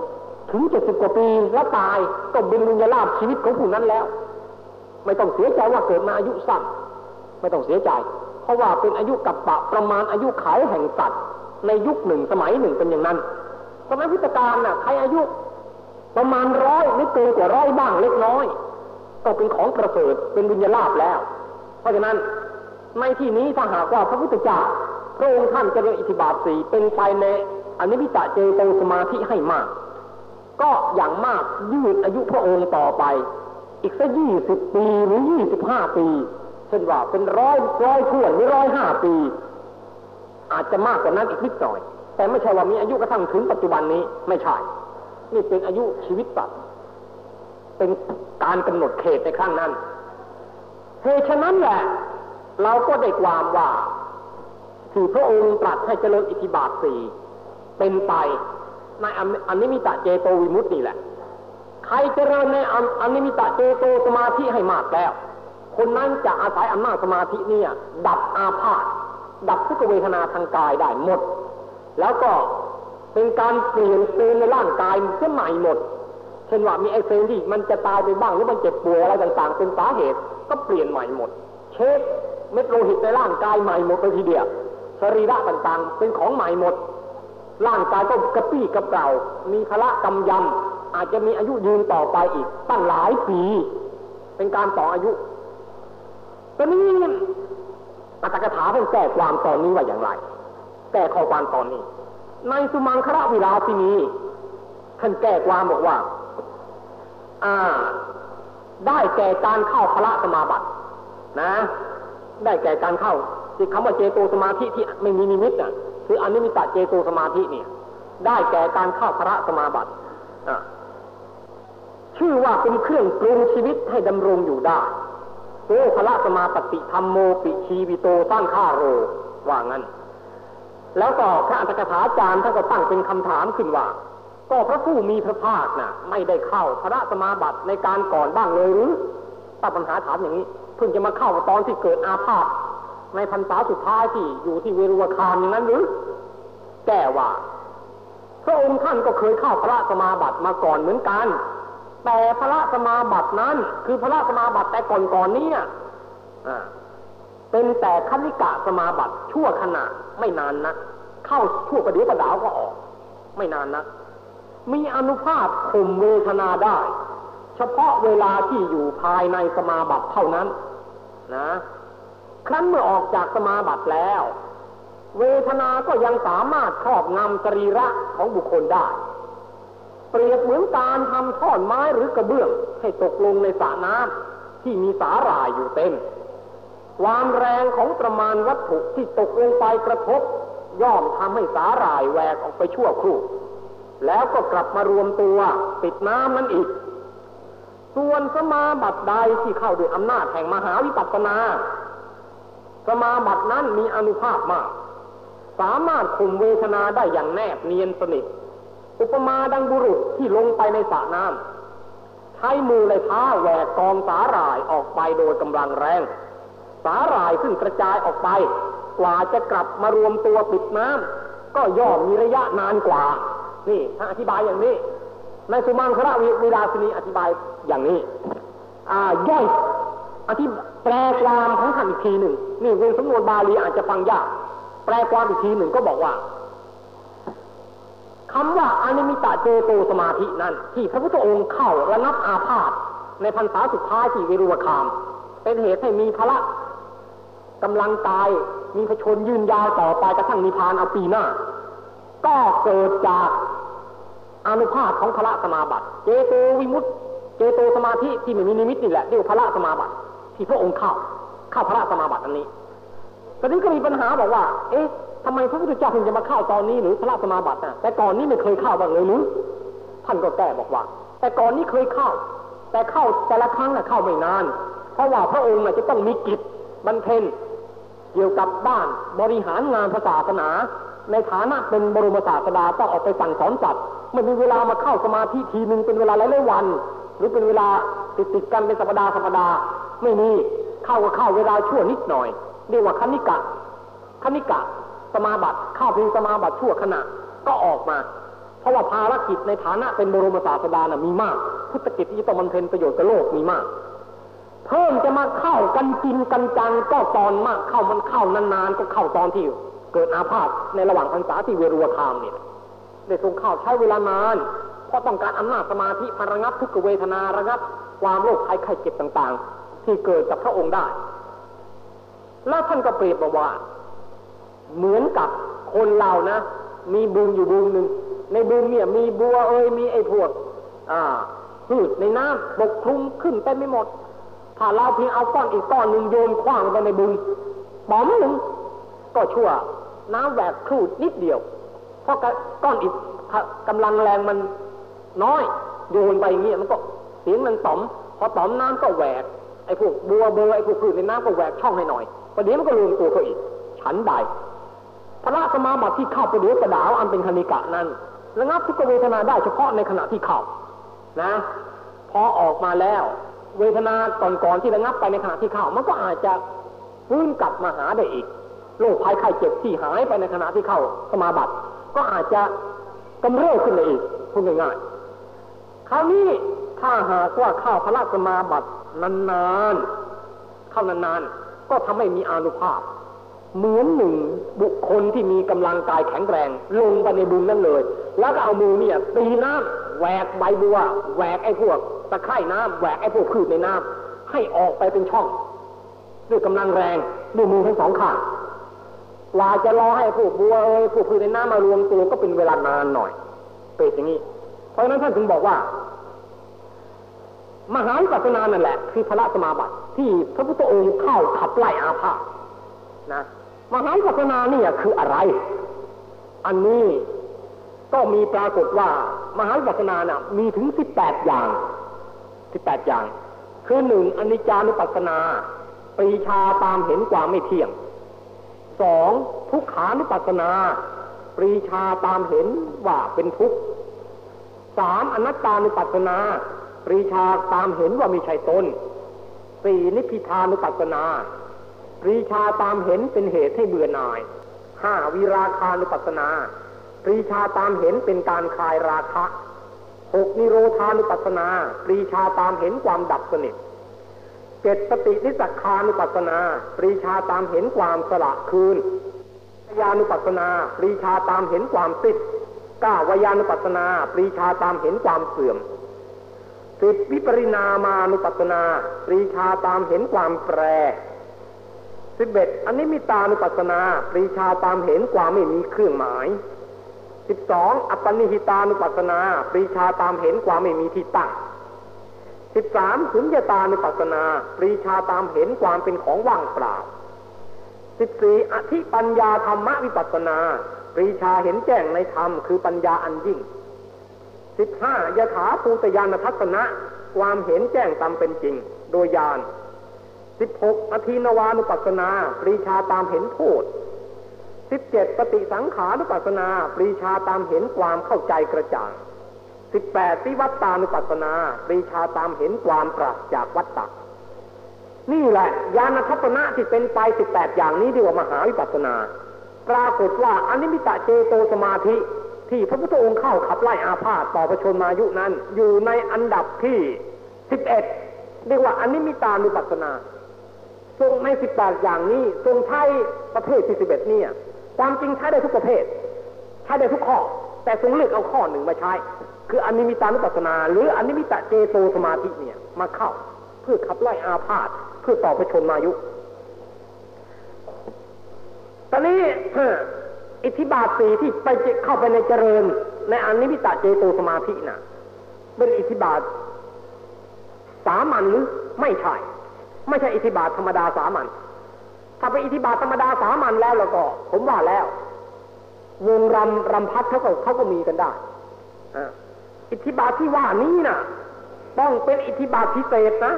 ถึงเจ็ดสิบกว่าปีแล้วตายก็เป็นมุญลาภชีวิตของผู้นั้นแล้ว ไม่ต้องเสียใจว่าเกิดมาอายุสั้นไม่ต้องเสียใจ เพราะว่าเป็นอายุกับปะประมาณอายุไขแห่งสัตว์ ในยุคหนึ่งสมัยหนึ่งเป็นอย่างนั้นสมัยพุทธกาลน่ะใครอายุประมาณร้อยหรือเกินกว่าร้อยบ้างเล็กน้อย ก็เป็นของประเสริฐเป็นวิญญาลาภแล้ว เพราะฉะนั้นในที่นี้ถ้าหากว่าพระพุทธเจ้าพระองค์ท่านเจริญอิทธิบาทสี่เป็นไปในอนิมิตะเจโตสมาธิให้มาก ก็อย่างมากยืดอายุพระองค์ต่อไป อีกสักยี่สิบปีหรือยี่สิบห้าปีเช่นว่าเป็นร้อยร้อยท่วนหรือร้อยห้าปี อาจจะมากกว่านั้นอีกนิดหน่อย แต่ไม่ใช่ว่ามีอายุกระทั่งถึงปัจจุบันนี้ไม่ใช่ นี่เป็นอายุชีวิตสัตว์ เป็นการกำหนดเขตในครั้งนั้นเหตุฉะนั้นแหละ เราก็ได้ความว่าที่พระองค์ตรัสให้เจริญอิทธิบาทสี่เป็นไปในอันนิมิตะเจโตวิมุตตินี่แหละ ใครเจริญในอันนิมิตะเจโตสมาธิให้มากแล้ว คนนั้นจะอาศัยอำนาจสมาธิเนี่ย ดับอาพาธดับทุกเวทนาทางกายได้หมด แล้วก็เป็นการเปลี่ยนเซลล์ในร่างกายเสียใหม่หมด เช่นว่ามีไอเซลล์ที่มันจะตายไปบ้างหรือมันเจ็บป่วยอะไรต่างๆ เป็นสาเหตุก็เปลี่ยนใหม่หมด เช็คเม็ดโลหิตในร่างกายใหม่หมดไปทีเดียวสรีระต่างๆ เป็นของใหม่หมด ร่างกายก็กระปี้กระเป๋ามีพละกำยำอาจจะมีอายุยืนต่อไปอีก ตั้งหลายปี เป็นการต่ออายุตอนนี้อัตถกถาเพิ่งแก้ความตอนนี้ว่าอย่างไรแก้ข้อความตอนนี้ ในสุมังคระวิราสินีท่านแก้ความบอกว่า อ่า ได้แก่การเข้าพระสมาบัติ นะ ได้แก่การเข้าที่คำว่าเจโตสมาธิที่ไม่มีนิมิตอะคืออนิมิตะเจโตสมาธิเนี่ย ได้แก่การเข้าพระสมาบัติชื่อว่าเป็นเครื่องปรุงชีวิตให้ดำรงอยู่ได้โอพระสมาปฏิธรรมโมปิชีวิโตสร้างข้าโร ว่างั้น แล้วก็พระอัตถกถาจารย์ท่านก็ตั้งเป็นคำถามขึ้นว่า ก็พระผู้มีพระภาคนะ่ะ ไม่ได้เข้าพระสมาบัติในการก่อนบ้างเลยหรือตั้ปัญหาถามอย่างนี้เพิ่งจะมาเข้าตอนที่เกิดอาพาธในพรรษาสุดท้ายที่อยู่ที่เวรุวคามอย่างนั้นหรือแก้ว่าพระองค์ท่านก็เคยเข้าพระสมาบัติมาก่อนเหมือนกัน แต่พระสมาบัตินั้น คือพระสมาบัติแต่ก่อนๆนี้เป็นแต่คณิกะสมาบัติชั่วขณะไม่นานนะเข้าชั่วประเดี๋ยวประดาวก็ออก ไม่นานนะ มีอนุภาพข่มเวทนาได้ เฉพาะเวลาที่อยู่ภายในสมาบัติเท่านั้นนะครั้นเมื่อออกจากสมาบัติแล้ว เวทนาก็ยังสามารถครอบงำสรีระของบุคคลได้ เปรียบเหมือนการทำท่อนไม้หรือกระเบื้องให้ตกลงในสระน้ำที่มีสาหร่ายอยู่เต็ม ความแรงของประมาณวัตถุที่ตกลงไปกระทบ ย่อมทำให้สาหร่ายแหวกออกไปชั่วครู่ แล้วก็กลับมารวมตัวติดน้ำนั้นอีก ส่วนสมาบัติใดที่เข้าด้วยอำนาจแห่งมหาวิปัสสนา สมาบัตินั้นมีอนุภาพมาก สามารถคุมเวทนาได้อย่างแนบเนียนสนิท อุปมาดังบุรุษที่ลงไปในสระน้ำใช้มือเลยท้าแหวกกองสาหร่ายออกไปโดยกำลังแรง สาหร่ายซึ่งกระจายออกไป กว่าจะกลับมารวมตัวปิดน้ำก็ย่อมมีระยะนานกว่า นี่ถ้าอธิบายอย่างนี้ ในสุมังคระวิราชนีอธิบายอย่างนี้ อ่าย่อยอธิแปลความของท่านอีกทีหนึ่งนี่เป็นสำนวนบาลีอาจจะฟังยาก แปลความอีกทีหนึ่งก็บอกว่าคำว่าอนิมิตะเจโตสมาธินั้น ที่พระพุทธองค์เข้าระงับอาพาธในพรรษาสุดท้ายที่วิรุวคาม เป็นเหตุให้มีพละกำลังกายมีพระชนยืนยาวต่อไปกระทั่งนิพพานเอาปีหน้า ก็เกิดจาก อนุภาพของพระสมาบัติ เจโตวิมุตติเจโตสมาธิที่ไม่มีนิมิตนี่แหละเรียกพระสมาบัติ ที่พระองค์เข้าเข้าพระสมาบัติอันนี้ตอนนี้ก็มีปัญหาบอกว่า เอ๊ะทำไมพระพุทธเจ้าถึงจะมาเข้าตอนนี้หรือพระสมาบัตินะแต่ก่อนนี้ไม่เคยเข้าบ้างเลยหรือท่านก็แก้บอกว่า แต่ก่อนนี้เคยเข้า แต่เข้าแต่ละครั้งน่ะเข้าไม่นาน เพราะว่าพระองค์น่ะจะต้องมีกิจบรรเทนเกี่ยวกับบ้านบริหารงานศาสนา ในฐานะเป็นบรมศาสดาต้องออกไปสั่งสอนสัตว์ไม่มีเวลามาเข้าสมาธิทีหนึ่งเป็นเวลาหลายวัน หรือเป็นเวลาติดติดกันเป็นสัปดาห์สัปดาห์ไม่มีเข้าก็เข้าเวลาชั่วนิดหน่อย เรียกว่าคณิกะคณิกะ สมาบัติเข้าเพียงสมาบัติชั่วขณะก็ออกมา เพราะว่าภารกิจในฐานะเป็นบรมศาสดานะมีมาก พุทธกิจที่ต้องบำเพ็ญประโยชน์กับโลกมีมาก เพิ่มจะมาเข้ากันกินกันจังก็ตอนมากเข้ามันเข้านานๆก็เข้าตอนที่ เกิดอาพาธในระหว่างพรรษาที่เวรุวคามเนี่ยได้ทรงเข้าใช้เวลานาน เพราะต้องการอำนาจสมาธิมาระงับทุกเวทนาระงับ ความโรคภัยไข้เจ็บต่างๆ ที่เกิดกับพระองค์ได้ แล้วท่านก็เปรียบบอกว่า เหมือนกับคนเรานะ มีบุญอยู่บุญหนึ่งในบุญเนี่ยมีบัวเอ้ยมีไอ้พวกอ่าพืชในน้ำบกคลุมขึ้นเต็มไม่หมด ถ้าเราเพียงเอาก้อนอีกก้อนหนึ่งโยนคว้างไปในบุญป๋อมหนึ่งก็ชั่ว น้ำแหวกครูดนิดเดียว เพราะก้อนอิฐกำลังแรงมันน้อยโยนไปอย่างนี้มันก็เสียงมันต่อม พอต่อมน้ำก็แหวกไอ้พวกบัวเบอร์ไอ้พวกพืชในน้ำก็แหวกช่องให้หน่อยประเดี๋ยวมันก็รวมตัวเขาอีก ฉันใดพระสมาบัติที่เข้าประเดี๋ยวกระดาวอันเป็นคณิกะนั้นระงับทุกเวทนาได้เฉพาะในขณะที่เข้านะ พอออกมาแล้ว เวทนาก่อนๆที่ระงับไปในขณะที่เข้ามันก็อาจจะฟื้นกลับมาหาได้อีก โรคภัยไข้เจ็บที่หายไปในขณะที่เข้าสมาบัติ ก็อาจจะกำเริบขึ้นมาอีกพูดง่ายๆคราวนี้ถ้าหากว่าเข้าพระสมาบัตินานๆเข้านานๆก็ทำให้มีอานุภาพ เหมือนหนึ่งบุคคลที่มีกำลังกายแข็งแรง ลงไปในบุญนั่นเลย แล้วก็เอามือเนี่ยตีน้ำแหวกใบบัวแหวกไอ้พวกตะไคร่น้ำแหวกไอ้พวกพืชในน้ำให้ออกไปเป็นช่องด้วยกำลังแรงด้วยมือทั้งสองข้าง กว่าจะรอให้ผู้บัวเอ้ยผู้พืนในน้ำมารวมตัวก็เป็นเวลานานหน่อยเป็นอย่างนี้ เพราะฉะนั้นท่านถึงบอกว่า มหาวิปัสสนานั่นแหละ คือพระสมาบัติ ที่พระพุทธองค์เข้าขับไล่อาภานะมหาวิปัสสนานี่คืออะไร อันนี้ก็มีปรากฏว่า มหาวิปัสสนาน่ะมีถึงสิบแปดอย่างสิบแปดอย่าง คือหนึ่งอนิจจานุปัสสนาปรีชาตามเห็นความไม่เที่ยง สองทุกขานุปัสสนา ปรีชาตามเห็นว่าเป็นทุกข์สามอนัตตานุปัสสนา ปรีชาตามเห็นว่ามีใช่ตนสี่นิพพิทานุปัสสนา ปรีชาตามเห็นเป็นเหตุให้เบื่อหน่ายห้าวิราคานุปัสสนา ปรีชาตามเห็นเป็นการคลายราคะหกนิโรธานุปัสสนา ปรีชาตามเห็นความดับสนิท เจ็ดสตินิสักคานุปัสสนา ปรีชาตามเห็นความสละคืนญานุปัสสนา ปรีชาตามเห็นความติดก้าวายานุปัสสนา ปรีชาตามเห็นความเสื่อมสิบวิปริณามานุปัสสนา ปรีชาตามเห็นความแปรสิบเอ็ดอนิมิตานุปัสสนา ปรีชาตามเห็นความไม่มีเครื่องหมายสิบสองอัปปนิหิตานุปัสสนา ปรีชาตามเห็นความไม่มีที่ตั้ง สิบสามสุญญตาในปัสนา ปรีชาตามเห็นความเป็นของว่างเปล่าสิบสี่อธิปัญญาธรรมวิปัสนา ปรีชาเห็นแจ้งในธรรมคือปัญญาอันยิ่งสิบห้ายถาภูตยานทัศนะ ความเห็นแจ้งตามเป็นจริง โดยญาณสิบหกอธินวานุปัสนา ปรีชาตามเห็นโทษสิบเจ็ดปฏิสังขานุปัสนา ปรีชาตามเห็นความเข้าใจกระจ่าง สิบแปดสิวัตตานุปัสสนาปรีชาตามเห็นความปราศจากวัตตะนี่แหละญาณทัศนะที่เป็นไปสิบแปดอย่างนี้เรียกว่ามหาวิปัสสนา ปรากฏว่าอนิมิตะเจโตสมาธิที่พระพุทธองค์เข้าขับไล่อาพาธต่อประชนมายุนั้น อยู่ในอันดับที่สิบเอ็ดเรียกว่าอนิมิตานุปัสสนา ทรงในสิบแปดอย่างนี้ทรงใช้ประเภทที่สิบเอ็ดเนี่ย ความจริงใช้ได้ทุกประเภท ใช้ได้ทุกข้อ แต่ทรงเลือกเอาข้อหนึ่งมาใช้ คืออนิมิตานุปัสสนา หรืออนิมิตะเจโตสมาธิเนี่ยมาเข้า เพื่อขับไล่อาพาธเพื่อต่อประชนมายุ ตอนนี้อิทธิบาทสีที่ไปเข้าไปในเจริญ ในอนิมิตะเจโตสมาธิน่ะ เป็นอิทธิบาทสามัญหรือไม่ใช่ ไม่ใช่อิทธิบาทธรรมดาสามัญถ้าเป็นอิทธิบาทธรรมดาสามัญแล้วแล้วก็ ผมว่าแล้ว วงรำรำพัดเขาก็เขาก็มีกันได้อิ ทธิบาทที่ว่านี้น่ะต้องเป็นอิทธิบาทพิเศษนะ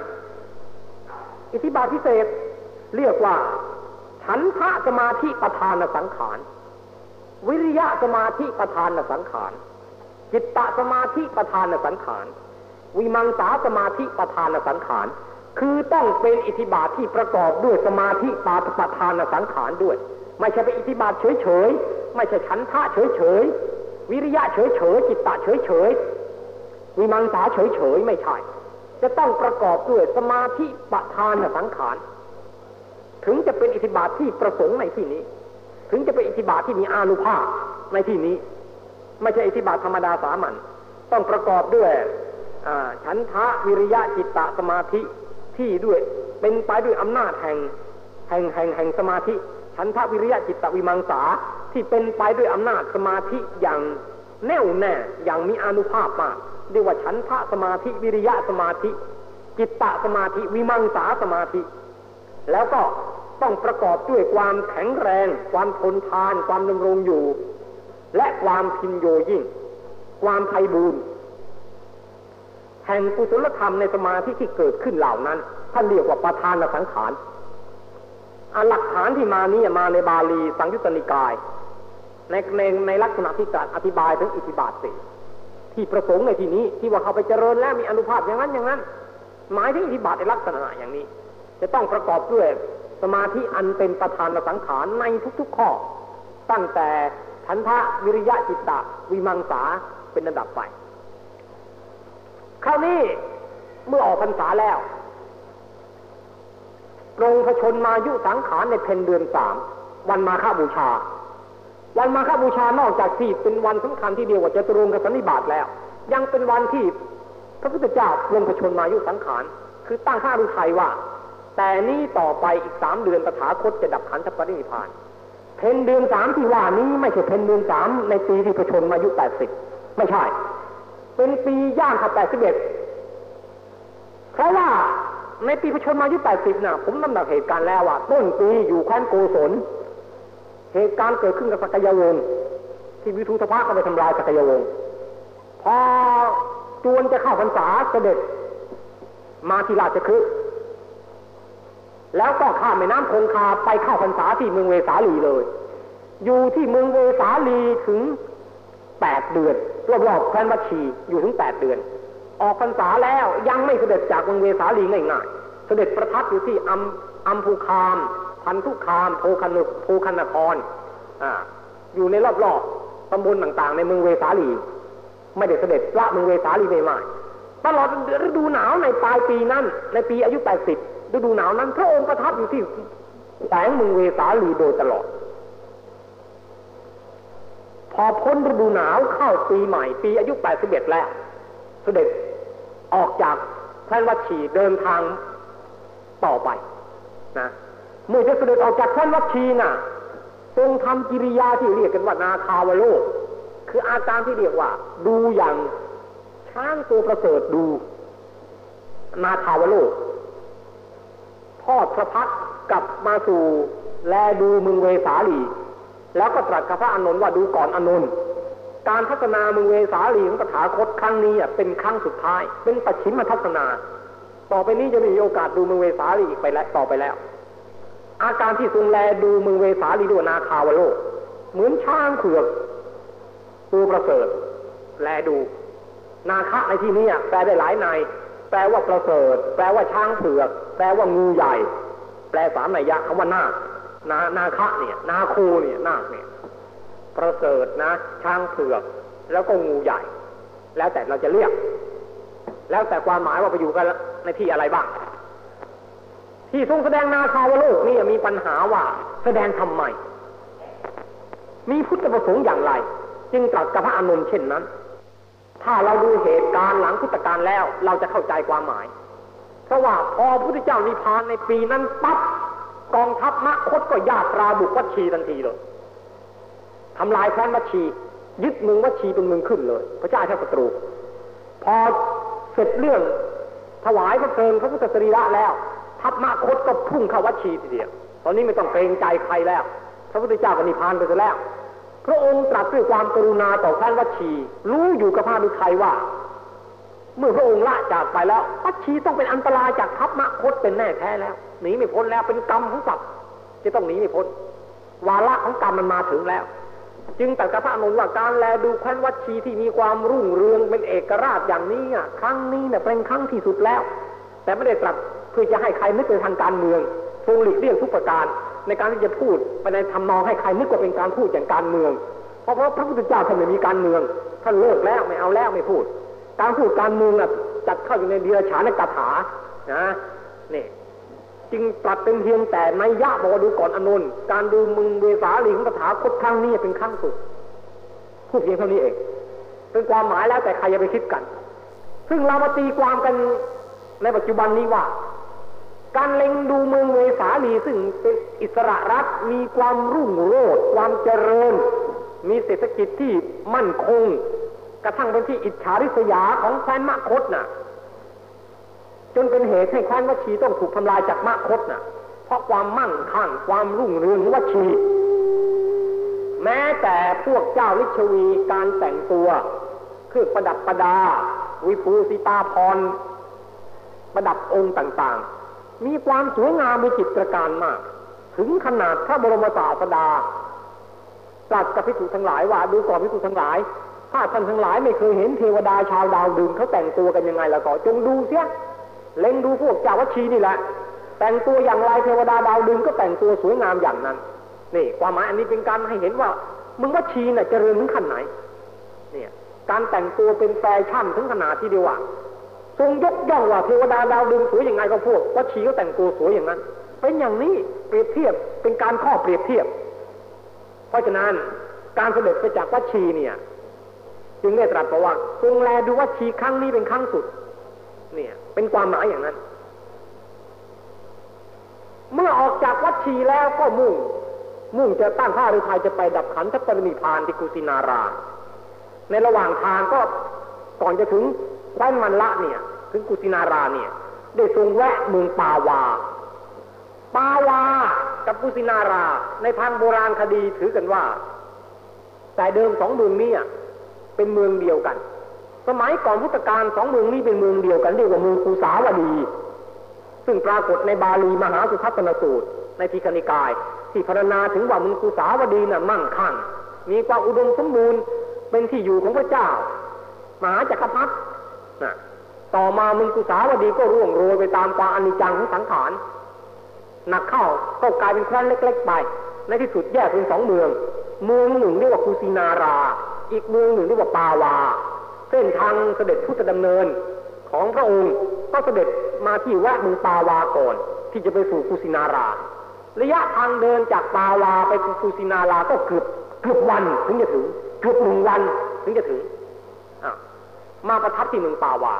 อิทธิบาทพิเศษเรียกว่า ฉันทะสมาธิประธานสังขาร วิริยะสมาธิประธานสังขาร จิตตสมาธิประธานสังขาร วิมังสาสมาธิประธานสังขาร คือต้องเป็นอิทธิบาทที่ประกอบด้วยสมาธิปาประธานสังขารด้วย ไม่ใช่เป็นอิทธิบาทเฉยๆ ไม่ใช่ฉันทะเฉยๆ วิริยะเฉยๆ จิตตะเฉยๆ วิมังสาเฉยๆไม่ใช่ จะต้องประกอบด้วยสมาธิประธานสังขาร ถึงจะเป็นอิทธิบาทที่ประสงค์ในที่นี้ ถึงจะเป็นอิทธิบาทที่มีอานุภาพในที่นี้ ไม่ใช่อิทธิบาทธรรมดาสามัญต้องประกอบด้วยฉันทะวิริยะจิตตสมาธิที่ด้วยเป็นไปด้วยอำนาจแห่งแห่งแห่งแห่งสมาธิ ฉันทะวิริยะจิตตวิมังสาที่เป็นไปด้วยอำนาจสมาธิอย่างแน่วแน่อย่างมีอนุภาพมาก เรียกว่าฉันทะสมาธิวิริยะสมาธิ จิตตะสมาธิวิมังสาสมาธิ แล้วก็ต้องประกอบด้วยความแข็งแรง ความทนทาน ความดำรงอยู่ และความพินโยยิ่ง ความไพบูรณ์แห่งกุศลธรรมในสมาธิที่เกิดขึ้นเหล่านั้น ท่านเรียกว่าประธานสังขารอหลักฐานที่มานี้มาในบาลีสังยุตตนิกาย ในในในลักษณะที่การอธิบายถึงอิทธิบาทสี่ ที่ประสงค์ในที่นี้ที่ว่าเขาไปเจริญแล้วมีอนุภาพอย่างนั้นอย่างนั้น หมายถึงอิทธิบาทในลักษณะอย่างนี้ จะต้องประกอบด้วยสมาธิอันเป็นประธานสังขารในทุกๆข้อ ตั้งแต่ทันทะวิริยะจิตตะ วิมังสาเป็นระดับไป คราวนี้เมื่อออกพรรษาแล้วปรงพระชนมายุสังขารในเพนเดือนสามวันมาฆบูชา วันมาฆบูชานอกจากที่เป็นวันสำคัญที่เดียวว่าจะตรงกับสันนิบาตแล้ว ยังเป็นวันที่พระพุทธเจ้าลงพระชนมายุสังขารคือตั้งข้ารุไทยว่า แต่นี้ต่อไปอีกสามเดือนตถาคตจะดับขันธปรินิพาน เพนเดือนสามที่ว่านี้ไม่ใช่เพนเดือนสามในปีที่ประชนมายุแปดสิบไม่ใช่ เป็นปีย่างขับแปดสิบเอ็ดเพราะว่าในปีประชนมายุแปดสิบน่ะผมนำหนักเหตุการณ์แล้วว่าต้นปีอยู่แคว้นโกศล เหตุการณ์เกิดขึ้นกับสกยาวงศ์ที่วิทูธภาก็ไปทำลายสักยวงศ์พอจวนจะเข้าพรรษาเสด็จมาที่ราชคฤห์แล้วก็ข้ามแม่น้ำคงคาไปเข้าพรรษาที่เมืองเวสาลีเลย อยู่ที่เมืองเวสาลีถึงแปดเดือนรอบๆแคว้นวัชีอยู่ถึงแปดเดือน ออกพรรษาแล้วยังไม่เสด็จจากเมืองเวสาลีง่ายๆเสด็จประทับอยู่ที่อัมอัมพูคาม พันธุคามโพคันโพคันครออยู่ในรอบๆตำบลต่างๆ ในเมืองเวสาลี ไม่ได้เสด็จละเมืองเวสาลีไม่มาตลอดฤดูหนาวในปลายปีนั้น ในปีอายุแปดสิบฤดูหนาวนั้น พระองค์ประทับอยู่ที่แสงเมืองเวสาลีโดยตลอด พอพ้นฤดูหนาวเข้าปีใหม่ ปีอายุแปดสิบเอ็ดแล้ว เสด็จออกจากแคว้นวัชีเดินทางต่อไปนะ เมื่อจะเสด็จออกจากแคว้นวัชีน่ะทรงทำกิริยาที่เรียกกันว่านาคาวโลก คืออาการที่เรียกว่า ดูอย่างช้างตัวประเสริฐดู นาคาวโลก ทอดพระพักกลับมาสู่แลดูมึงเวสาลี แล้วก็ตรัสกับพระอานนท์ว่าดูก่อนอานนท์การทัศนามึงเวสาลีของตถาคตครั้งนี้เป็นครั้งสุดท้าย เป็นปัจฉิมทัศนา ต่อไปนี้จะม่มีโอกาสดูมึงเวสาลีอีกไปแล้วต่อไปแล้ว อาการที่ทรงแลดูมึงเวสาลีด้วนาคาวโลก เหมือนช้างเผือกตัวประเสริฐ แลดู นาคะในที่นี้แปลได้หลายใน แปลว่าประเสริฐ แปลว่าช้างเผือก แปลว่างูใหญ่ แปลสามนัยยะคำว่านาคนานาคะเนี่ย นาคูเนี่ยนาคเนี่ย ประเสริฐนะ ช้างเผือก แล้วก็งูใหญ่ แล้วแต่เราจะเรียก แล้วแต่ความหมายว่าไปอยู่กันในที่อะไรบ้าง ที่ทรงแสดงนาคาวโลกนี่มีปัญหาว่าแสดงทำไม มีพุทธประสงค์อย่างไร จึงตรัสกับพระอานนเช่นนั้น ถ้าเราดูเหตุการณ์หลังพุทธกาลแล้ว เราจะเข้าใจความหมาย เพราะว่าพอพระพุทธเจ้านิพพานในปีนั้นปั๊บกองทัพมะคตก็ญาตราบุกวัชีทันทีเลยทำลายแคว้นวัชี ยึดเมืองวัชีเป็นเมืองขึ้นเลย พระเจ้าชาติศัตรู พอเสร็จเรื่องถวายพระเพลิงพระพุทธสรีระแล้ว ทัพมะคตก็พุ่งเข้าวัชีทีเดียว ตอนนี้ไม่ต้องเกรงใจใครแล้ว พระพุทธเจ้าก็นิพพานไปแล้ว พระองค์ตรัสด้วยความกรุณาต่อแคว้นวัชี รู้อยู่กับพระดุทัยว่า เมื่อพระองค์ละจากไปแล้ว วัชีต้องเป็นอันตรายจากทัพมะคตเป็นแน่แท้แล้ว หนีไม่พ้นแล้วเป็นกรรมของสัตว์จะต้องหนีไม่พ้น วาระของกรรมมันมาถึงแล้วจึงตัดกับพระอนุนว่าการแลดูแคว้นวัชีที่มีความรุ่งเรืองเป็นเอกราชอย่างนี้อะครั้งนี้เนี่ยเป็นครั้งที่สุดแล้ว แต่ไม่ได้ตรัส เพื่อจะให้ใครนึกไปทางการเมืองทรงหลีกเลี่ยงทุกประการ ในการที่จะพูดไปในทำนองให้ใครนึกว่าเป็นการพูดอย่างการเมือง เพราะเพราะพระพุทธเจ้าท่านไม่มีการเมืองท่านเลิกแล้วไม่เอาแล้วไม่พูด การพูดการเมืองน่ะจัดเข้าอยู่ในเดียฉานกถานะนี่จึงตรัสเป็นเพียงแต่ในยะบอกดูก่อนอนุนการดูมึงเวสาลีของคาถาคตครั้งนี้เป็นครั้งสุดพูดเพียงเท่านี้เอง เป็นความหมายแล้วแต่ใครจะไปคิดกัน ซึ่งเรามาตีความกันในปัจจุบันนี้ว่า การเล็งดูเมืองเวสาลีซึ่งเป็นอิสระรัฐมีความรุ่งโรจน์ความเจริญ มีเศรษฐกิจที่มั่นคง กระทั่งเป็นที่อิจฉาริษยาของแคว้นมคตน่ะ จนเป็นเหตุให้แคว้นวัชีต้องถูกทำลายจากมคตน่ะ เพราะความมั่งคั่งความรุ่งเรืองวัชี แม้แต่พวกเจ้าลิชวีการแต่งตัวเครื่องประดับประดา วิภูสิตาพรประดับองค์ต่างๆ มีความสวยงามมีจิตรการมาก ถึงขนาดพระบรมศาสดาตรัสกับพิสุทั้งหลายว่าดูก่อนพิสุทั้งหลาย ถ้าท่านทั้งหลายไม่เคยเห็นเทวดาชาวดาวดึงเขาแต่งตัวกันยังไงแล้วก็จงดูเสียเล็งดูพวกเจ้าวัชีนี่แหละ แต่งตัวอย่างไรเทวดาดาวดึงก็แต่งตัวสวยงามอย่างนั้นนี่ความหมายอันนี้เป็นการให้เห็นว่ามึงวัชีน่ะเจริญถึงขั้นไหน เนี่ย การแต่งตัวเป็นแฟชั่นถึงขนาดที่เดียวว่า ทรงยกย่องว่าเทวดาดาวดึงสวยอย่างไงก็พวกวัชีก็แต่งตัวสวยอย่างนั้น เป็นอย่างนี้เปรียบเทียบเป็นการข้อเปรียบเทียบ เพราะฉะนั้นการเสด็จไปจากวัชีเนี่ย จึงได้ตรัสบอกว่าทรงแลดูวัชีครั้งนี้เป็นครั้งสุด เนี่ย เป็นความหมายอย่างนั้น เมื่อออกจากวัชีแล้วก็มุ่ง มุ่งจะตั้งข้าหรือไทยจะไปดับขันธปรินิพานที่กุสินารา ในระหว่างทางก็ก่อนจะถึง แควนมันละเนี่ย ถึงกุสินาราเนี่ย ได้ทรงแวะเมืองปาวา ปาวากับกุสินารา ในทางโบราณคดีถือกันว่า แต่เดิมสองเมืองนี้เป็นเมืองเดียวกัน สมัยก่อนพุทธกาลสองเมืองนี้เป็นเมืองเดียวกันเรียกว่าเมืองภูสาวดี ซึ่งปรากฏในบาลีมหาสุทัศนสูตร ในทีคณิกาย ที่พรรณนาถึงว่าเมืองภูสาวดีน่ะมั่งคั่งมีความอุดมสมบูรณ์เป็นที่อยู่ของพระเจ้า มหาจักรพรรดิ นะต่อมามืองภูสาวดีก็ร่วงโรยไปตามความอนิจจังของสังขารหนักเข้าก็กลายเป็นแคว้นเล็ก ๆ ไป ในที่สุดแยกเป็นสองเมือง เมืองหนึ่งเรียกว่าภูสินารา อีกเมืองหนึ่งเรียกว่าปาวา เส้นทางเสด็จพุทธดำเนินของพระองค์ก็เสด็จมาที่แวะเมืองปาวาก่อน ที่จะไปสู่ภูสินารา ระยะทางเดินจากปาวาไปภูสินาราก็เกือบเกือบวันถึงจะถึงเกือบหนึ่งวันถึงจะถึง มาประทับที่เมืองปาวา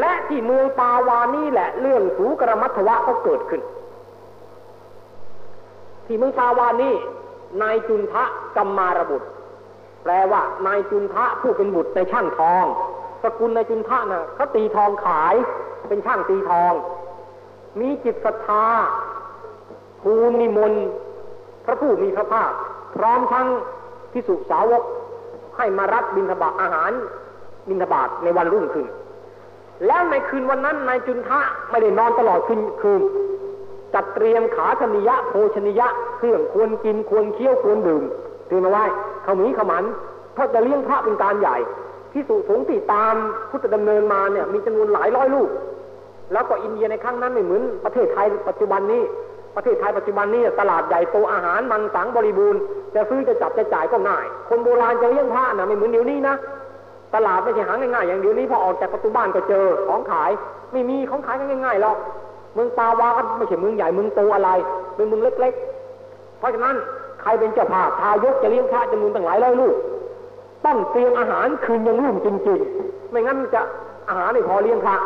และที่เมืองปาวานี่แหละเรื่องสูกรมัทวะก็เกิดขึ้น ที่เมืองปาวานี่นายจุนทะกัมมารบุตร แปลว่านายจุนทะผู้เป็นบุตรในช่างทองสกุลนายจุนทะนะ่ะเขาตีทองขายเป็นช่างตีทอง มีจิตศรัทธาภูนิมนต์พระผู้มีพระภาค พร้อมทั้งพิสุสาวกให้มารับบิณฑบาตอาหาร บิณฑบาตในวันรุ่งขึ้น แล้วในคืนวันนั้นนายจุนทะไม่ได้นอนตลอดคืนคืนจัดเตรียมขาชนิยะโภชนิยะ เครื่องควรกินควรเคี้ยวควรดื่มเตรียมาไว้เขามีขมันเพราะจะเลี้ยงพระเป็นการใหญ่ที่สุสงติตามพุทธดำเนินมาเนี่ยมีจำนวนหลายร้อยลูก แล้วก็อินเดียในครั้งนั้นไม่เหมือนประเทศไทยปัจจุบันนี้ประเทศไทยปัจจุบันนี้ตลาดใหญ่โตอาหารมันสังบริบูรณ์จะซื้อจะจับจะจ่ายก็ง่าย คนโบราณจะเลี้ยงพระนะไม่เหมือนเดี๋ยวนี้นะ ตลาดไม่ใช่หาง่ายๆ อย่างเดียวนี้พอออกจากประตูบ้านก็เจอของขาย ไม่มีของขายง่ายๆหรอกเมืองปาวาก็ไม่ใช่เมืองใหญ่เมืองโตอะไรเป็นเมืองเล็ก ๆ เพราะฉะนั้นใครเป็นเจ้าภาพทายกจะเลี้ยงพระจำนวนตั้งหลายร้อยลูกต้องเตรียมอาหารคืนยังรุ่งจริงๆ ไม่งั้นจะอาหารไม่พอเลี้ยงพระ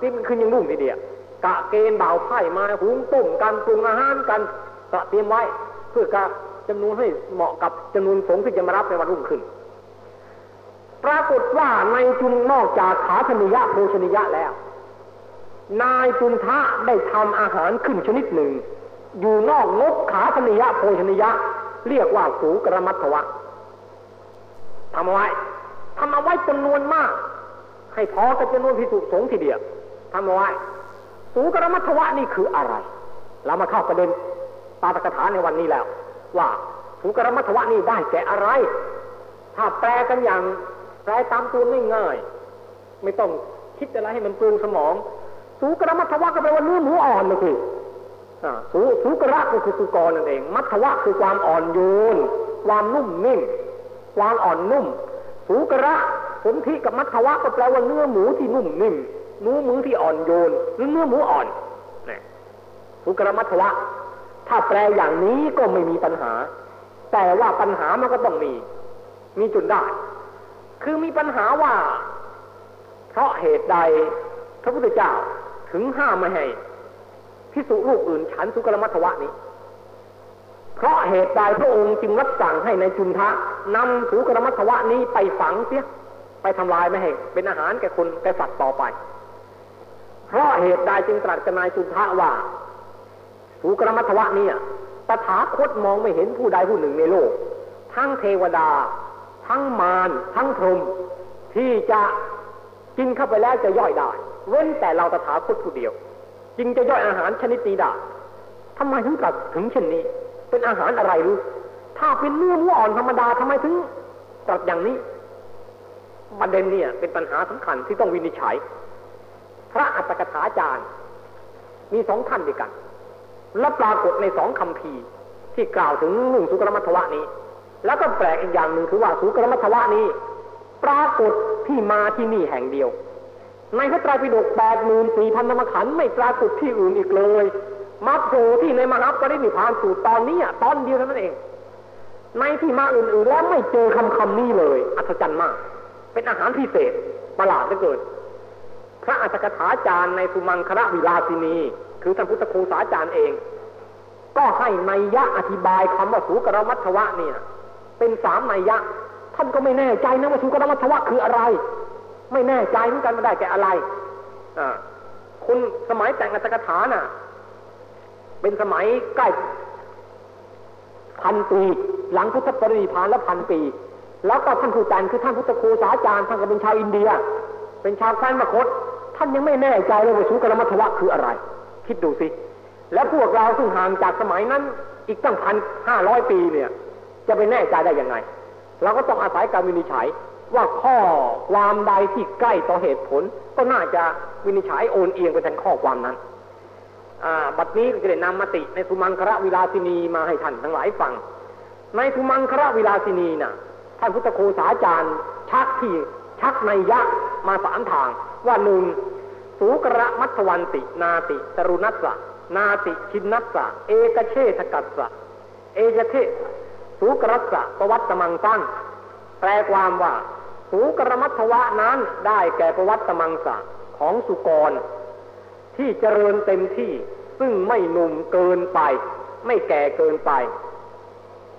ที่มันคืนยังรุ่งทีเดียวกะเกณฑ์บ่าวไผ่มาหุงต้มกันปรุงอาหารกันกะเตรียมไว้เพื่อกะจำนวนให้เหมาะกับจำนวนสงฆ์ที่จะมารับในวันรุ่งขึ้น ปรากฏว่าในจุนนอกจากขาชนิยะโภชนิยะแล้ว นายจุนทะได้ทำอาหารขึ้นชนิดหนึ่ง อยู่นอกงบขาชนิยะโภชนิยะ เรียกว่าสูกรมัตถวะทำเอาไว้ทำเอาไว้จำนวนมาก ให้พอกับจำนวนพิสุสงทีเดียวทำเอาไว้สูกรมัทวะนี่คืออะไร เรามาเข้าประเด็นตาตกถาในวันนี้แล้ว ว่าสูกรมัทวะนี่ได้แก่อะไร ถ้าแปลกันอย่าง แปลตามตัวง่ายๆไม่ต้องคิดอะไรให้มันปรุงสมอง สูกรมัทวะก็แปลว่าเนื้อหมูอ่อนนะคือสูสูกระก็คือสุกรนั่นเอง มัทวะคือความอ่อนโยน ความนุ่มนิ่ม ความอ่อนนุ่ม สูกระสนธิกับมัทวะก็แปลว่าเนื้อหมูที่นุ่มนิ่มเนื้อหมูที่อ่อนโยนหรือเนื้อหมูอ่อนนี่สูกระมัทวะ ถ้าแปลอย่างนี้ก็ไม่มีปัญหา แต่ว่าปัญหามันก็ต้องมี มีจุดได้ คือมีปัญหาว่า เพราะเหตุใดพระพุทธเจ้าถึงห้ามไม่ให้พิสุรูปอื่นฉันสุกรมัทวะนี้ เพราะเหตุใดพระองค์จึงรับสั่งให้ในจุนทะนำถูกรมัทวะนี้ไปฝังเสียไปทำลายไม่ให้เป็นอาหารแก่คนแก่สัตว์ต่อไป เพราะเหตุใดจึงตรัสกับนายจุนทะว่าถูกรมัทวะนี้ตถาคตมองไม่เห็นผู้ใดผู้หนึ่งในโลก ทั้งเทวดา ทั้งมารทั้งพรหมที่จะกินเข้าไปแล้วจะย่อยได้ เว้นแต่เราตถาคตผู้เดียว จึงจะย่อยอาหารชนิดนี้ได้ทำไมถึงตรัสถึงเช่นนี้ เป็นอาหารอะไรรู้ ถ้าเป็นเนื้อหมูอ่อนธรรมดาทำไมถึงตรัสอย่างนี้ประเด็นเนี่ยเป็นปัญหาสำคัญที่ต้องวินิจฉัย พระอัตถกถาจารย์ มีสองท่านด้วยกัน และปรากฏในสองคำพีที่กล่าวถึงหนึ่งสุกรมัทวะนี้ แล้วก็แปลกอีกอย่างหนึ่งคือว่าสุกรมัทวะนี้ปรากฏที่มาที่นี่แห่งเดียว ในพระไตรปิฎกแปดหมื่นสี่พันธรรมขันไม่ปรากฏที่อื่นอีกเลยมาโผล่ที่ในมหาปรินิพานสูตรตอนนี้ตอนเดียวเท่านั้นเอง ในที่มาอื่นๆแล้วไม่เจอคำคำนี้เลย อัศจรรย์มาก เป็นอาหารพิเศษประหลาดเหลือเกินพระอัตถกถาจารย์ในสุมังคระวิลาสินี คือท่านพุทธโคสาจารย์เอง ก็ให้ในยะอธิบายคำว่าสุกรมัทวะเนี่ย เป็นสามในยะ ท่านก็ไม่แน่ใจนะว่าสุกรมัทวะคืออะไร ไม่แน่ใจเหมือนกันว่าได้แก่อะไรอ่าคุณสมัยแต่งอัตถกถาน่ะ เป็นสมัยใกล้พันปีหลังพุทธปรินิพานและพันปี แล้วก็ท่านผู้จันคือท่านพุทธครูสาจารย์ท่านก็เป็นชาวอินเดีย เป็นชาวแคว้นมคต ท่านยังไม่แน่ใจเลยว่าสุกรมัทวะคืออะไร คิดดูสิ แล้วพวกเราซึ่งห่างจากสมัยนั้นอีกตั้งพันห้าร้อยปีเนี่ย จะไปแน่ใจได้ยังไง เราก็ต้องอาศัยการวินิจฉัยว่าข้อความใดที่ใกล้ต่อเหตุผล ก็น่าจะวินิจฉัยโอนเอียงไปทางข้อความนั้นบัดนี้ก็จะได้นำมติในสุมังคระวิลาสินีมาให้ท่านทั้งหลายฟัง ในสุมังคระวิลาสินีน่ะท่านพุทธโคสาจารย์ ชักที่ชักในยะมาสามทาง ว่าหนึ่งสูกระมัทวันติ นาติตรุนัสสะนาติชินนัสสะเอกเชษกัสสะเอจเท สูกรัสสะประวัตมังตั้งแปลความว่าสูกรมัทวะนั้นได้แก่ประวัติมังสะของสุกร ที่เจริญเต็มที่ซึ่งไม่หนุ่มเกินไป ไม่แก่เกินไป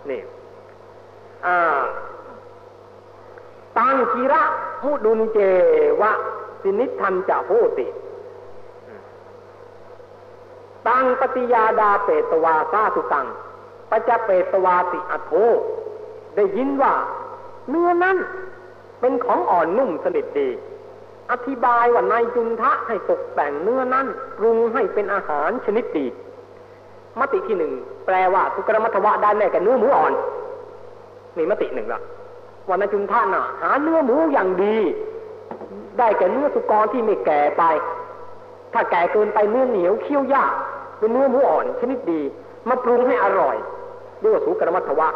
นี่ตังกิระมุดุนเจวะ สินิทันจะโหติตังปฏิยาดาเปตวาซาสุตัง ปจะเปตวาติอัโทได้ยินว่า เนื้อนั้นเป็นของอ่อนนุ่มสนิทดี อธิบายว่านายจุนทะให้ตกแต่งเนื้อนั้นปรุงให้เป็นอาหารชนิดดีมติที่หนึ่งแปลว่าสุกรมัทวะได้แม่กับเนื้อหมูอ่อนนี่มติหนึ่งละว่านายจุนทะน่ะ หาเนื้อหมูอย่างดี ได้แก่เนื้อสุกรที่ไม่แก่ไป ถ้าแก่เกินไปเนื้อเหนียวเคี้ยวยากเป็นเนื้อหมูอ่อนชนิดดี มาปรุงให้อร่อย เรียกว่าสุกรมัทวะ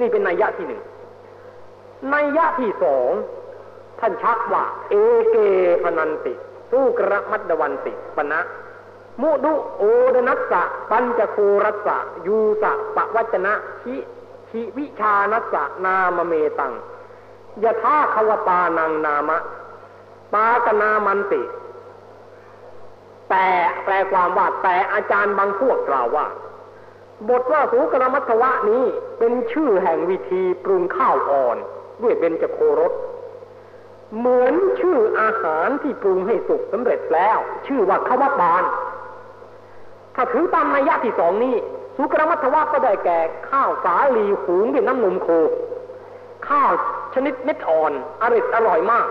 นี่เป็นนัยยะที่หนึ่งนัยยะที่สองท่านชักว่า เอเกพนันติสุกรมัตวันติปนะมุดุโอดนัสสะปัญจโครัสสะยูสะปะวัจนะชิชิวิชานัสสะนามเมตังยะท่าขวตานังนามะ ปากนามันติ แต่แปลความว่าแต่อาจารย์บางพวกกล่าวว่า บทว่าสูกรมัทวะนี้เป็นชื่อแห่งวิธีปรุงข้าวอ่อน ด้วยเบญจโครสเหมือนชื่ออาหารที่ปรุงให้สุกสำเร็จแล้ว ชื่อว่าขวับาน ถ้าถือตามนัยยะที่สองนี้สุกรมัทวะก็ได้แก่ข้าวสาลีหุงด้วยน้ำนมโค ข้าวชนิดเม็ดอ่อนอร่อยอร่อยมาก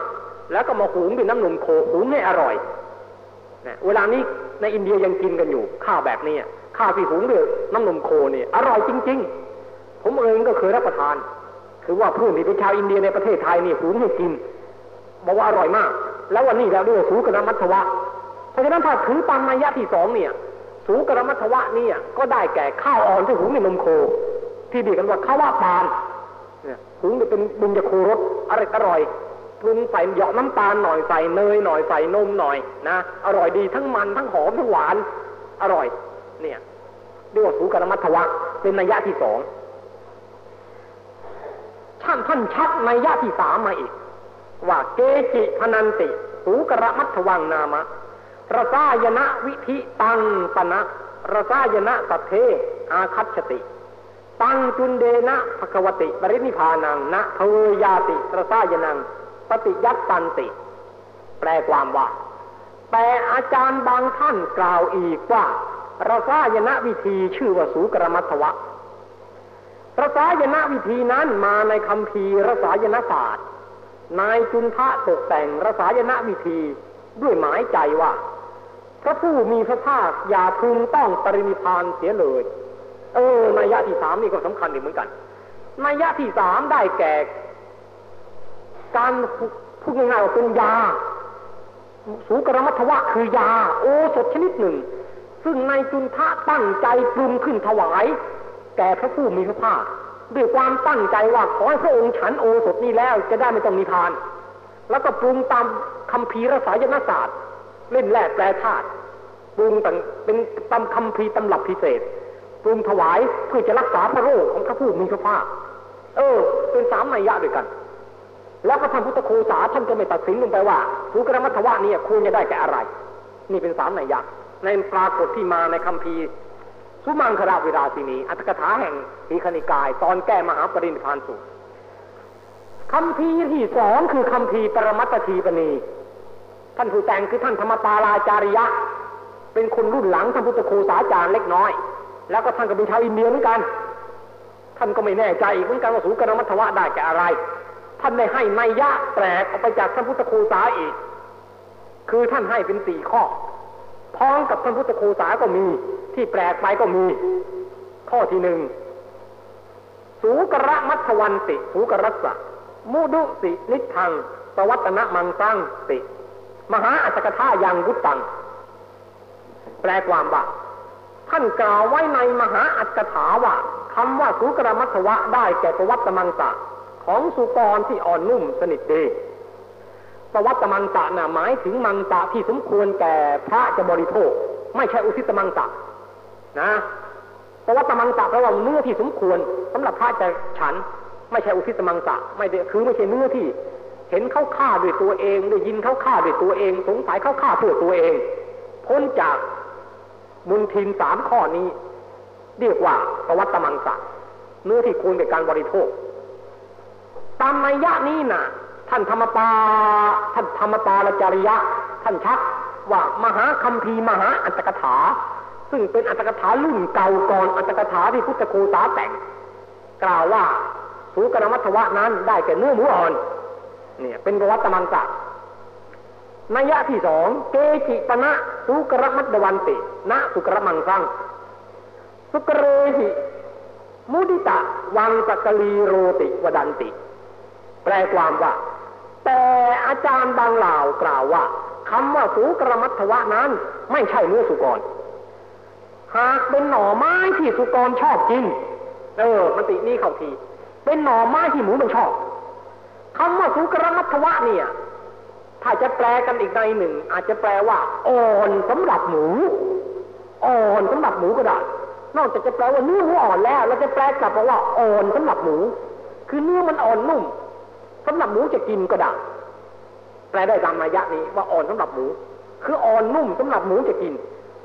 แล้วก็มาหุงด้วยน้ำนมโคหุงให้อร่อยเวลานี้ในอินเดียยังกินกันอยู่ข้าวแบบนี้ ข้าวที่หุงด้วยน้ำนมโคเนี่ยอร่อยจริง ๆ ผมเองก็เคยรับประทาน คือว่าผู้ที่เป็นชาวอินเดียในประเทศไทยนี่หุงให้กินบอกว่าอร่อยมาก แล้ววันนี้เราเรียกว่าสูกรมัทวะเพราะฉะนั้นถ้าถือตามนัยะที่สองเนี่ย สูกรมัทวะเนี่ยก็ได้แก่ข้าวอ่อนที่หุงในนมโค ที่ดีกันว่าข้าวว่าปานหุงเป็นบุญจะโครสอร่อยอร่อยปรุงใส่หยอกน้ำตาลหน่อยใส่เนยหน่อยใส่นมหน่อยนะอร่อยดีทั้งมันทั้งหอมทั้งหวาน อร่อย เนี่ยเรียกว่าสูกรมัทวะ เป็นนัยยะที่สองท่านท่านชักนัยยะที่สามมาอีก ว่าเกจิพนันติ สูกรมัทวังนามะรสายนะวิธิตังปนะรสายนะสัทเท อาคัตชติ ตังจุนเดนะภควติ ปรินิพานังนะเทยาติรสายนัง ปฏิยัตตันติ แปลความว่า แต่อาจารย์บางท่านกล่าวอีกว่า รสายนะวิธีชื่อว่าสูกรมัทวะรสายนะวิธีนั้นมาในคำพีรสายนศาสตร์ นายจุนทะตกแต่งรสายนะวิธีด้วยหมายใจว่า พระผู้มีพระภาคอย่าพึงต้องปรินิพานเสียเลย เออนัยยะที่สามนี่ก็สำคัญอีกเหมือนกันนัยยะที่สามได้แก่ การพูดง่ายๆว่าเป็นยาสูกรมัทวะคือยา โอสถชนิดหนึ่ง ซึ่งในจุนทะตั้งใจปรุงขึ้นถวาย แก่พระผู้มีพระภาคด้วยความตั้งใจว่าขอให้พระองค์ฉันโอสถนี้แล้วจะได้ไม่ต้องมีทาน แล้วก็ปรุงตามคำพีรสายนศาสตร์ เล่นแร่แปลธาตุปรุงต่างเป็นตามคำพีตำรับพิเศษ ปรุงถวายเพื่อจะรักษาพระโรคของพระผู้มีพระภาค เออ เป็นสามนัยยะด้วยกัน แล้วก็ท่านพุทธโคสาท่านก็ไม่ตัดสินลงไปว่าสุกรมัทวะนี่ควรจะได้แก่อะไร นี่เป็นสามนัยยะ ในปรากฏที่มาในคัมภีร์สุมังคราวิราสินีอัตถกถาแห่งทีคณิกาย ตอนแก้มหาปรินิพานสูตรคำพีที่สองคือคำพีปรมัตทีปณีท่านผู้แต่งคือท่านธรรมตาลาจาริยะ เป็นคนรุ่นหลังท่านพุทธโคสาจารย์เล็กน้อย แล้วก็ท่านก็เป็นชาวอินเดียเหมือนกัน ท่านก็ไม่แน่ใจเหมือนกันว่าสูกรมัทวะได้แก่อะไร ท่านได้ให้นัยยะแปลกออกไปจากท่านพุทธคูสาอีก คือท่านให้เป็นสี่ข้อ พ้องกับท่านพุทธคูสาก็มี ที่แปลกไปก็มี ข้อที่หนึ่งสูกระมัทวันติ สูกรัสสะมุดุสินิทังปวัตนะมังสังติ มหาอัจฉริยยังวุตัง แปลความว่าท่านกล่าวไว้ในมหาอัจฉถาว่าคำว่าสุกรมัทวะได้แก่ปวัตมังสะของสุกรที่อ่อนนุ่มสนิทดี วัตมังสะน่ะหมายถึงมังสะที่สมควรแก่พระจะบริโภค ไม่ใช่อุทิศมังสะนะปวัตมังสะแปลว่าเนื้อที่สมควรสำหรับพระจะฉัน ไม่ใช่อุทิศมังสะไม่คือไม่ใช่เนื้อที่ เห็นเขาฆ่าด้วยตัวเองได้ยินเขาฆ่าด้วยตัวเอง สงสัยเขาฆ่าเพื่อตัวเอง พ้นจากมุนทินสามข้อนี้ เรียกว่าปวัตมังสะเนื้อที่ควรแก่การบริโภค ตามนัยยะนี้น่ะ ท่านธรรมปาท่านธรรมปาลจริยะ ท่านชักว่ามหาคัมภีร์มหาอัตถกถา ซึ่งเป็นอัตถกถารุ่นเก่าก่อนอัตถกถาที่พุทธโคสาแต่ง กล่าวว่าสูกรมัทวะนั้นได้แก่เนื้อหมูอ่อน เนี่ยเป็นประวัตตมังสะนัยยะที่สองเกจิปณะสุกรมัตดวันติ ณสุกรมังสังสุกเรหิมุดิตะวังสกลีโรติวดันติ แปลความว่า แต่อาจารย์บางเหล่ากล่าวว่าคำว่าสูกรมัทวะนั้นไม่ใช่เนื้อสุกร หากเป็นหน่อไม้ที่สุกรชอบกิน เออ มันตินี่เข้าที เป็นหน่อไม้ที่หมูมันชอบคำว่าสุกรมัทวะเนี่ย ถ้าจะแปลกันอีกในหนึ่ง อาจจะแปลว่าอ่อนสำหรับหมูอ่อนสำหรับหมูก็ได้ นอกจากจะแปลว่าเนื้อหมูอ่อนแล้วเราจะแปลกลับมาว่าอ่อนสำหรับหมู คือเนื้อมันอ่อนนุ่ม สำหรับหมูจะกินก็ได้แปลได้ตามนัยยะนี้ว่าอ่อนสำหรับหมู คืออ่อนนุ่มสำหรับหมูจะกิน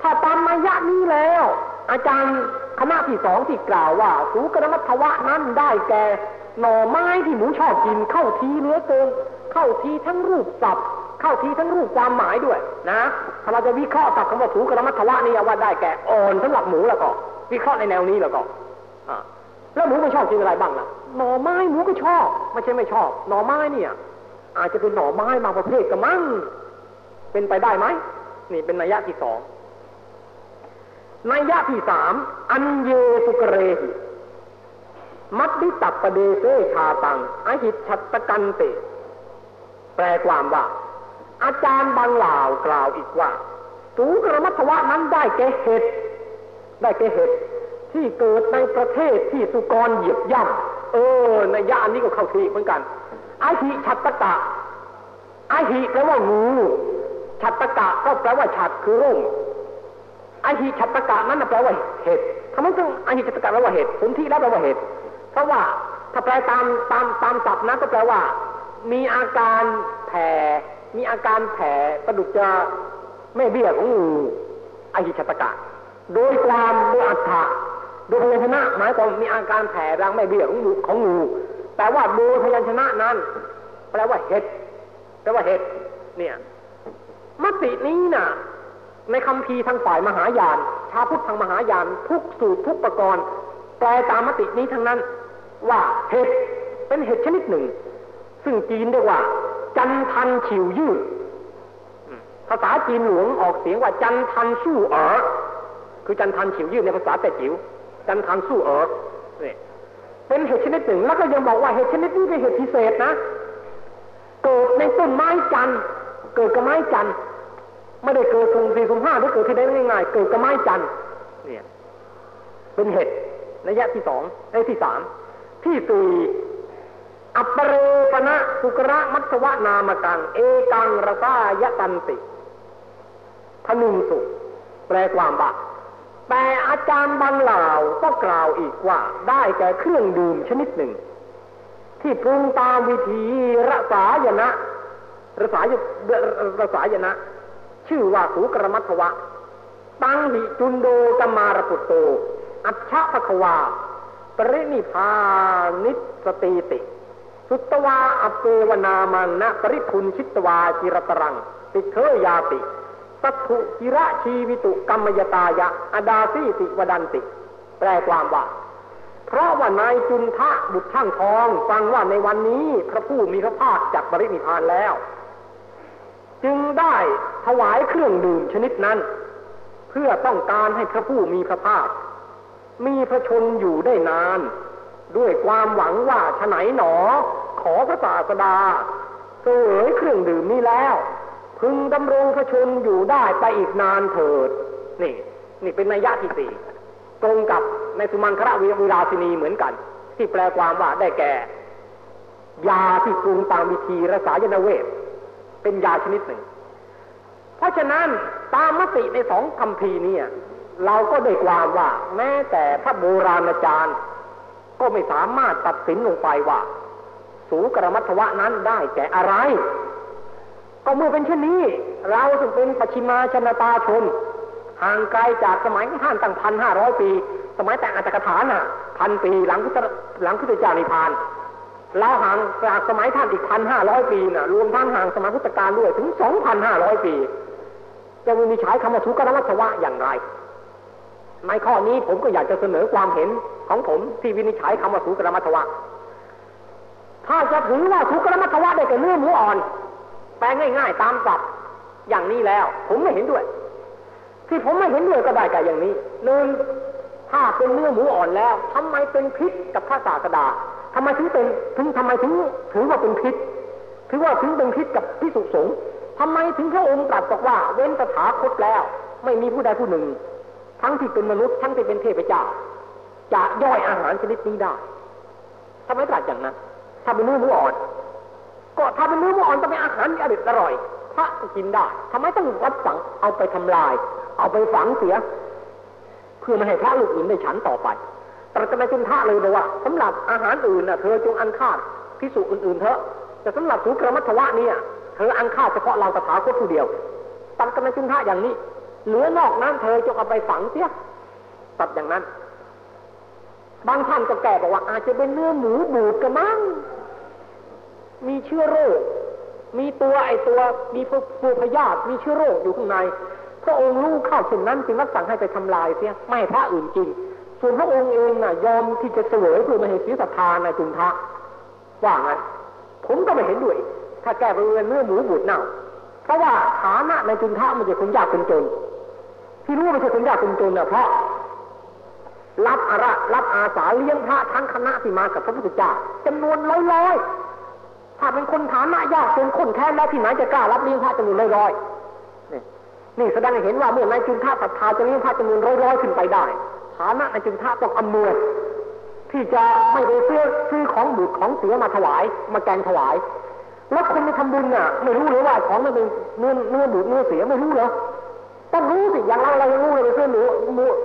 ถ้าตามนัยยะนี้แล้ว อาจารย์คณะที่สองที่กล่าวว่าสูกรมัทวะนั้นได้แก่หน่อไม้ที่หมูชอบกินเข้าทีเนื้อเกินเข้าทีทั้งรูปศัพท์เข้าทีทั้งรูปความหมายด้วยนะถ้าเราจะวิเคราะห์ศัพท์คำว่าสูกรมัทวะนี่ว่าได้แก่อ่อนสำหรับหมูแล้วก็ วิเคราะห์ในแนวนี้แล้วก็อ่า แล้วหมูมันชอบกินอะไรบ้างล่ะ หน่อไม้หมูก็ชอบ ไม่ใช่ไม่ชอบ หน่อไม้เนี่ย อาจจะเป็นหน่อไม้บางประเภทก็มั่งเป็นไปได้ไหม นี่เป็นนัยยะที่สอง นัยยะที่สาม อันเยสุกเรหิมัดดิตับประเดเซชาตังอหิตชัตตกันเต แปลความว่า อาจารย์บางเหล่ากล่าวอีกว่า สูกรมัทวะนั้นได้แก่เห็ดได้แก่เห็ด ที่เกิดในประเทศที่สุกรเหยียบย่ำเออในย่านนี้ก็เข้าทีเหมือนกันไอหิชัตตกะไอหิแปลว่างูชัตตกะก็แปลว่าฉัดคือร่มไอหิชัตตกะนั้นแปลว่าเห็ดทำไมต้องไอหิชัตตกะแปลว่าเห็ดสนที่แล้วแปลว่าเห็ดเพราะว่าถ้าแปลตามตามตามศัพท์นะก็แปลว่า มีอาการแผ่ มีอาการแผ่ประดุจจะแม่เบี้ยของงูไอหิชัตกะ โดยความโดยอัฏฐะ ดยพยัญชนะหมายความมีอาการแผ่รังแม่เบี้ยของงูของงูแต่ว่าดยพยัญชนะนั้น แปลว่าเห็ดแปลว่าเห็ดเนี่ยมตินี้น่ะ ในคำพีทางฝ่ายมหายาน ชาพุทธทางมหายาน ทุกสูตรทุกประกรณ์แปลตามมตินี้ทั้งนั้น ว่าเห็ดเป็นเห็ดชนิดหนึ่ง ซึ่งจีนเรียกว่า จันทันฉิวยื่อภาษาจีนหลวงออกเสียงว่าจันทันสู้เอ๋อคือจันทันฉิวยื่อในภาษาแต่จิ๋ว จันทันสู้เอ๋อเนี่ยเป็นเห็ดชนิดหนึ่ง แล้วก็ยังบอกว่าเห็ดชนิดนี้เป็นเห็ดพิเศษนะ เกิดในต้นไม้จันเกิดกับไม้จันไม่ได้เกิดสุ่มสี่สุ่มห้าหรือเกิดที่ได้ง่ายๆเกิดกับไม้จันเนี่ยเป็นเห็ดระยะที่สองระยะที่สามที่สี่อัปเรปณะสุกระมัตวะนามกัง เอกังระซายตันติพนุงสุ แปลความว่า แต่อาจารย์บางเหล่าก็กล่าวอีกว่าได้แก่เครื่องดื่มชนิดหนึ่ง ที่ปรุงตามวิธีรสายนะรสายรสายนะ ชื่อว่าสูกรมัทวะ ตังหิจุนโดกมารปุตโต อัจฉะภควา ปรินิพานิสติติ สุตวาอเปวนามันนะปริพุนชิตวาจิรตรัง ติเทยาติ สัตถุจิระชีวิตุกรรมยตายะอดาซีติวดันติ แปลความว่า เพราะว่านายจุนทะบุตรช่างทอง ฟังว่าในวันนี้พระผู้มีพระภาคจากบริณิพานแล้ว จึงได้ถวายเครื่องดื่มชนิดนั้น เพื่อต้องการให้พระผู้มีพระภาค มีพระชนอยู่ได้นาน ด้วยความหวังว่าฉไหนหนอ ขอพระศาสดาเสวยเครื่องดื่มนี้แล้ว พึงดำรงพระชนอยู่ได้ไปอีกนานเถิด นี่ นี่เป็นนัยยะที่สี่ตรงกับในสุมังคระวิราชินีเหมือนกัน ที่แปลความว่าได้แก่ ยาที่ปรุงตามวิธีรักษายนเวทเป็นยาชนิดหนึ่ง เพราะฉะนั้นตามมติในสองคำพีนี้เราก็ได้ความว่า แม้แต่พระโบราณอาจารย์ ก็ไม่สามารถตัดสินลงไปว่า สูกรมัทวะนั้นได้แก่อะไร ก็เมื่อเป็นเช่นนี้ เราจึงเป็นปชิมาชนตาชนห่างไกลจากสมัยท่านตั้งพันห้าร้อยปี สมัยแต่งอัตถกถาน่ะพันปีหลังพุทธหลังพุทธเจ้านิพพานเราห่างจากสมัยท่านอีกพันห้าร้อยปีน่ะรวมทั้งห่างสมัยพุทธกาลด้วยถึงสองพันห้าร้อยปีจะมีใช้คำว่าทุกขวัฏวะอย่างไร ในข้อนี้ผมก็อยากจะเสนอความเห็นของผมที่วินิจฉัยคำว่าทุกขวัฏวะถ้าจะถือว่าทุกขวัฏวะได้แก่เนื้อหมูอ่อน แปลง่าย ๆ ตามศัพท์อย่างนี้แล้ว ผมไม่เห็นด้วย ที่ผมไม่เห็นด้วยก็ได้กับอย่างนี้หนึ่งถ้าเป็นเนื้อหมูอ่อนแล้วทำไมเป็นพิษกับพระศาสดาทำไมถึงเป็นถึงทำไมถึงถือว่าเป็นพิษถือว่าถึงเป็นพิษกับพิสุสงฆ์ทำไมถึงพระองค์ตรัสบอกว่า เว้นตถาคตแล้ว ไม่มีผู้ใดผู้หนึ่ง ทั้งที่เป็นมนุษย์ทั้งที่เป็นเทพเจ้าจะย่อยอาหารชนิดนี้ได้ทำไมตรัสอย่างนั้น ถ้าเป็นเนื้อหมูอ่อน ก็ถ้าเป็นเนื้อหมูอ่อนต้องเป็นอาหารที่อร่อยอร่อยพระกินได้ทำไมต้องวัดสังเอาไปทำลาย เอาไปฝังเสีย เพื่อไม่ให้พระลูกอื่นได้ฉันต่อไปตรัสในจุนทะเลยบอกว่าสำหรับอาหารอื่นน่ะเธอจงอันคาดพิสูจอื่นๆเถอะแต่สำหรับสุกรมัทวะเนี่ยเธออันคาดเฉพาะเราตถาคตผู้เดียวตัดกันในจุนทะอย่างนี้เหลือนอกนั้นเธอจงเอาไปฝังเสียตัดอย่างนั้น บางท่านก็แก่บอกว่าอาจจะเป็นเนื้อหมูบูดกระมัง มีเชื้อโรค มีตัวไอตัว มีปูพยาธิมีเชื้อโรคอยู่ข้างใน พระองค์รู้เข้าเช่นนั้นจึงรับสั่งให้ไปทำลายเสียไม่พระอื่นกินส่วนพระองค์เองน่ะ ยอมที่จะเสวยเพื่อม่ให้เสียศรัทธาในจุนทะว่างั้นผมก็ไม่เห็นด้วย ถ้าแก้ไปเนื้อหมูบูดเน่า เพราะว่าฐานะในจุนทะมันจะคนยากคนจน ที่รู้ไม่ใช่คนยากคนจนเนี่ยเพราะรับอาระรับอาสาเลี้ยงพระทั้งคณะที่มากับพระพุทธเจ้าจำนวนร้อยๆ ถ้าเป็นคนฐานะยากจนคนแค้นแล้วที่ไหนจะกล้ารับเลี้ยงพระจำนวนร้อยๆนี่นี่แสดงให้เห็นว่าเมื่อนายจุนทะศรัทธาจะเลี้ยงพระจำนวนร้อยๆขึ้นไปได้ ฐานะนายจุนทะต้องอำนวยที่จะไม่ไปซื้อซื้อของบูดของเสียมาถวาย มาแกงถวาย แล้วคนไปทำบุญน่ะ ไม่รู้เลยว่าของมันเป็นเนื้อเนื้อบูดเนื้อเสียไม่รู้เหรอต้องรู้สิอย่างเราเรายังรู้เลยไปซื้อหนู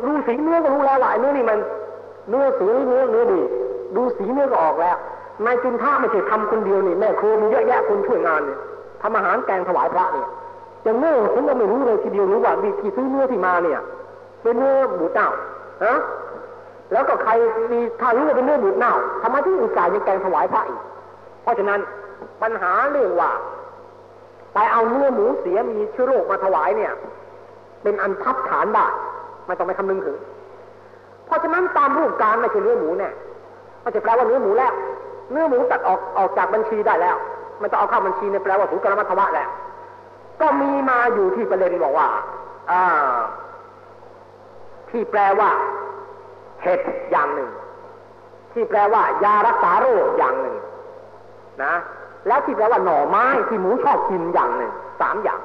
ดูสีเนื้อก็รู้แล้วว่ายเนื้อนี่มัน เนื้อเสียเนื้อเนื้อดี ดูสีเนื้อก็ออกแล้ว นายจุนท่าไม่ใช่ทำคนเดียวนี่แม่ครูมีเยอะแยะคนช่วยงานเนี่ยทำอาหารแกงถวายพระเนี่ยอย่างเนื้อผมก็ไม่รู้เลยทีเดียวรู้ว่าดีที่ซื้อเนื้อที่มาเนี่ย เป็นเนื้อบูดเน่าฮะแล้วก็ใครมีถ้ารู้ว่าเป็นเนื้อบูดเน่าทำไมถึงอุตส่าห์ยังแกงถวายพระอีกเพราะฉะนั้นปัญหาเรื่องว่าไปเอาเนื้อหมูเสียมีเชื้อโรคมาถวายเนี่ย เป็นอันทับฐานได้ไม่ต้องไปคำนึงถึง เพราะฉะนั้นตามรูปการไม่ใช่เนื้อหมูเนี่ยมันจะแปลว่าเนื้อหมูแล้ว เนื้อหมูตัดออกออกจากบัญชีได้แล้ว มันจะเอาเข้าบัญชีเนี่ยแปลว่าถูกกรรมธวะแล้ว ก็มีมาอยู่ที่ประเด็นบอกว่าอ่าที่แปลว่าเห็ดอย่างหนึ่ง ที่แปลว่ายารักษาโรคอย่างหนึ่ง นะ แล้วที่แปลว่าหน่อไม้ที่หมูชอบกินอย่างหนึ่งสามอย่าง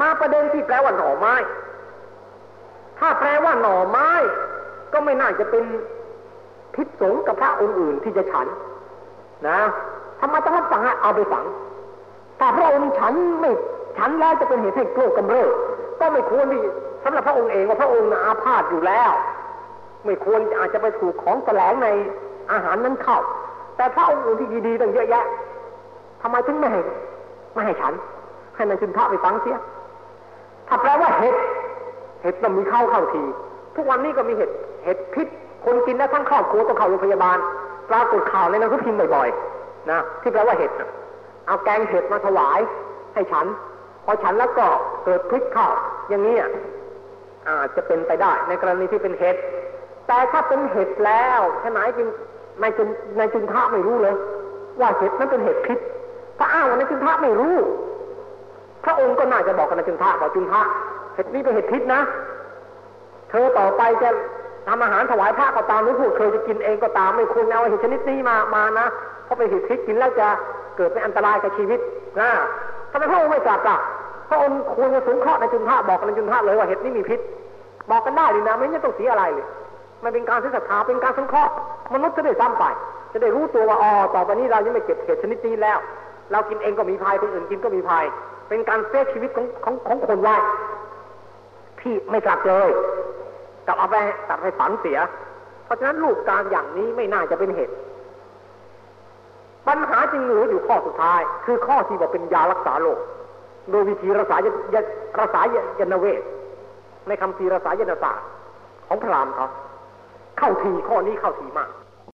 มาประเด็นที่แปลว่าหน่อไม้ ถ้าแปลว่าหน่อไม้ ก็ไม่น่าจะเป็น พิษสงกับพระองค์อื่นที่จะฉัน นะทำไมต้องรับสั่งให้เอาไปฝังถ้าพระองค์ฉันไม่ฉันแล้วจะเป็นเหตุให้โกรธกำเริบก็ไม่ควรที่สำหรับพระองค์เองว่าพระองค์อาพาธอยู่แล้ว ไม่ควรอาจจะไปถูกของแสลงในอาหารนั้นเข้า แต่พระองค์อื่นที่ดีๆตั้งเยอะแยะทำไมถึงไม่ให้ไม่ให้ฉัน ให้นายจุนทะไปฟังเสียถ้าแปลว่าเห็ด เห็ดต้องมีเข้าเข้าที ทุกวันนี้ก็มีเห็ด เห็ดพิษ คนกินแล้วทั้งครอบครัวต้องเข้าโรงพยาบาลปรากฏข่าวในหนังสือพิมพ์บ่อยๆนะที่แปลว่าเห็ดเอาแกงเห็ดมาถวาย ให้ฉัน พอฉันแล้วก็เกิดพิษเข้าอย่างนี้อาจจะเป็นไปได้ในกรณีที่เป็นเห็ดแต่ถ้าเป็นเห็ดแล้วใช่ไหมจึงในจึงในจึงท่าไม่รู้เลย ว่าเห็ดนั้นเป็นเห็ดพิษถ้าอ้างว่าในจึงท่าไม่รู้ พระองค์ก็น่าจะบอกกับในจึงท่าบอกจึงท่าเห็ดนี้เป็นเห็ดพิษนะ เธอต่อไปจะ ทำอาหารถวายพระก็ตามหรือพวกเธอจะกินเองก็ตามไม่ควรเอาเห็ดชนิดนี้มามานะเพราะเป็นเห็ดพิษกินแล้วจะเกิดเป็นอันตรายกับชีวิตนะทำไมพระองค์ไม่ตรัสล่ะพระองค์ควรจะสงเคราะห์ในจุนท่าบอกกับในจุนท่าเลยว่าเห็ดนี้มีพิษ บอกกันได้ดีนะไม่งั้นต้องเสียอะไรเลยมันเป็นการเสียศรัทธาเป็นการสงเคราะห์มนุษย์จะได้ซ้ำไปจะได้รู้ตัวว่าอ๋อต่อไปนี้เรายังไม่เก็บเห็ดชนิดนี้แล้ว เรากินเองก็มีภัยคนอื่นกินก็มีภัยเป็นการเซฟชีวิตของของของคนไว้ที่ไม่ตรัสเลย กับเอาไปตัดไปฝันเสีย เพราะฉะนั้นรูปการอย่างนี้ไม่น่าจะเป็นเหตุ ปัญหาจึงเหลืออยู่ข้อสุดท้าย คือข้อที่บอกเป็นยารักษาโรคโดยวิธีรักษายยรักษายนเวทในคำพีรักษายนศาสตร์ของพระรามเขาเข้าทีข้อนี้เข้าทีมาก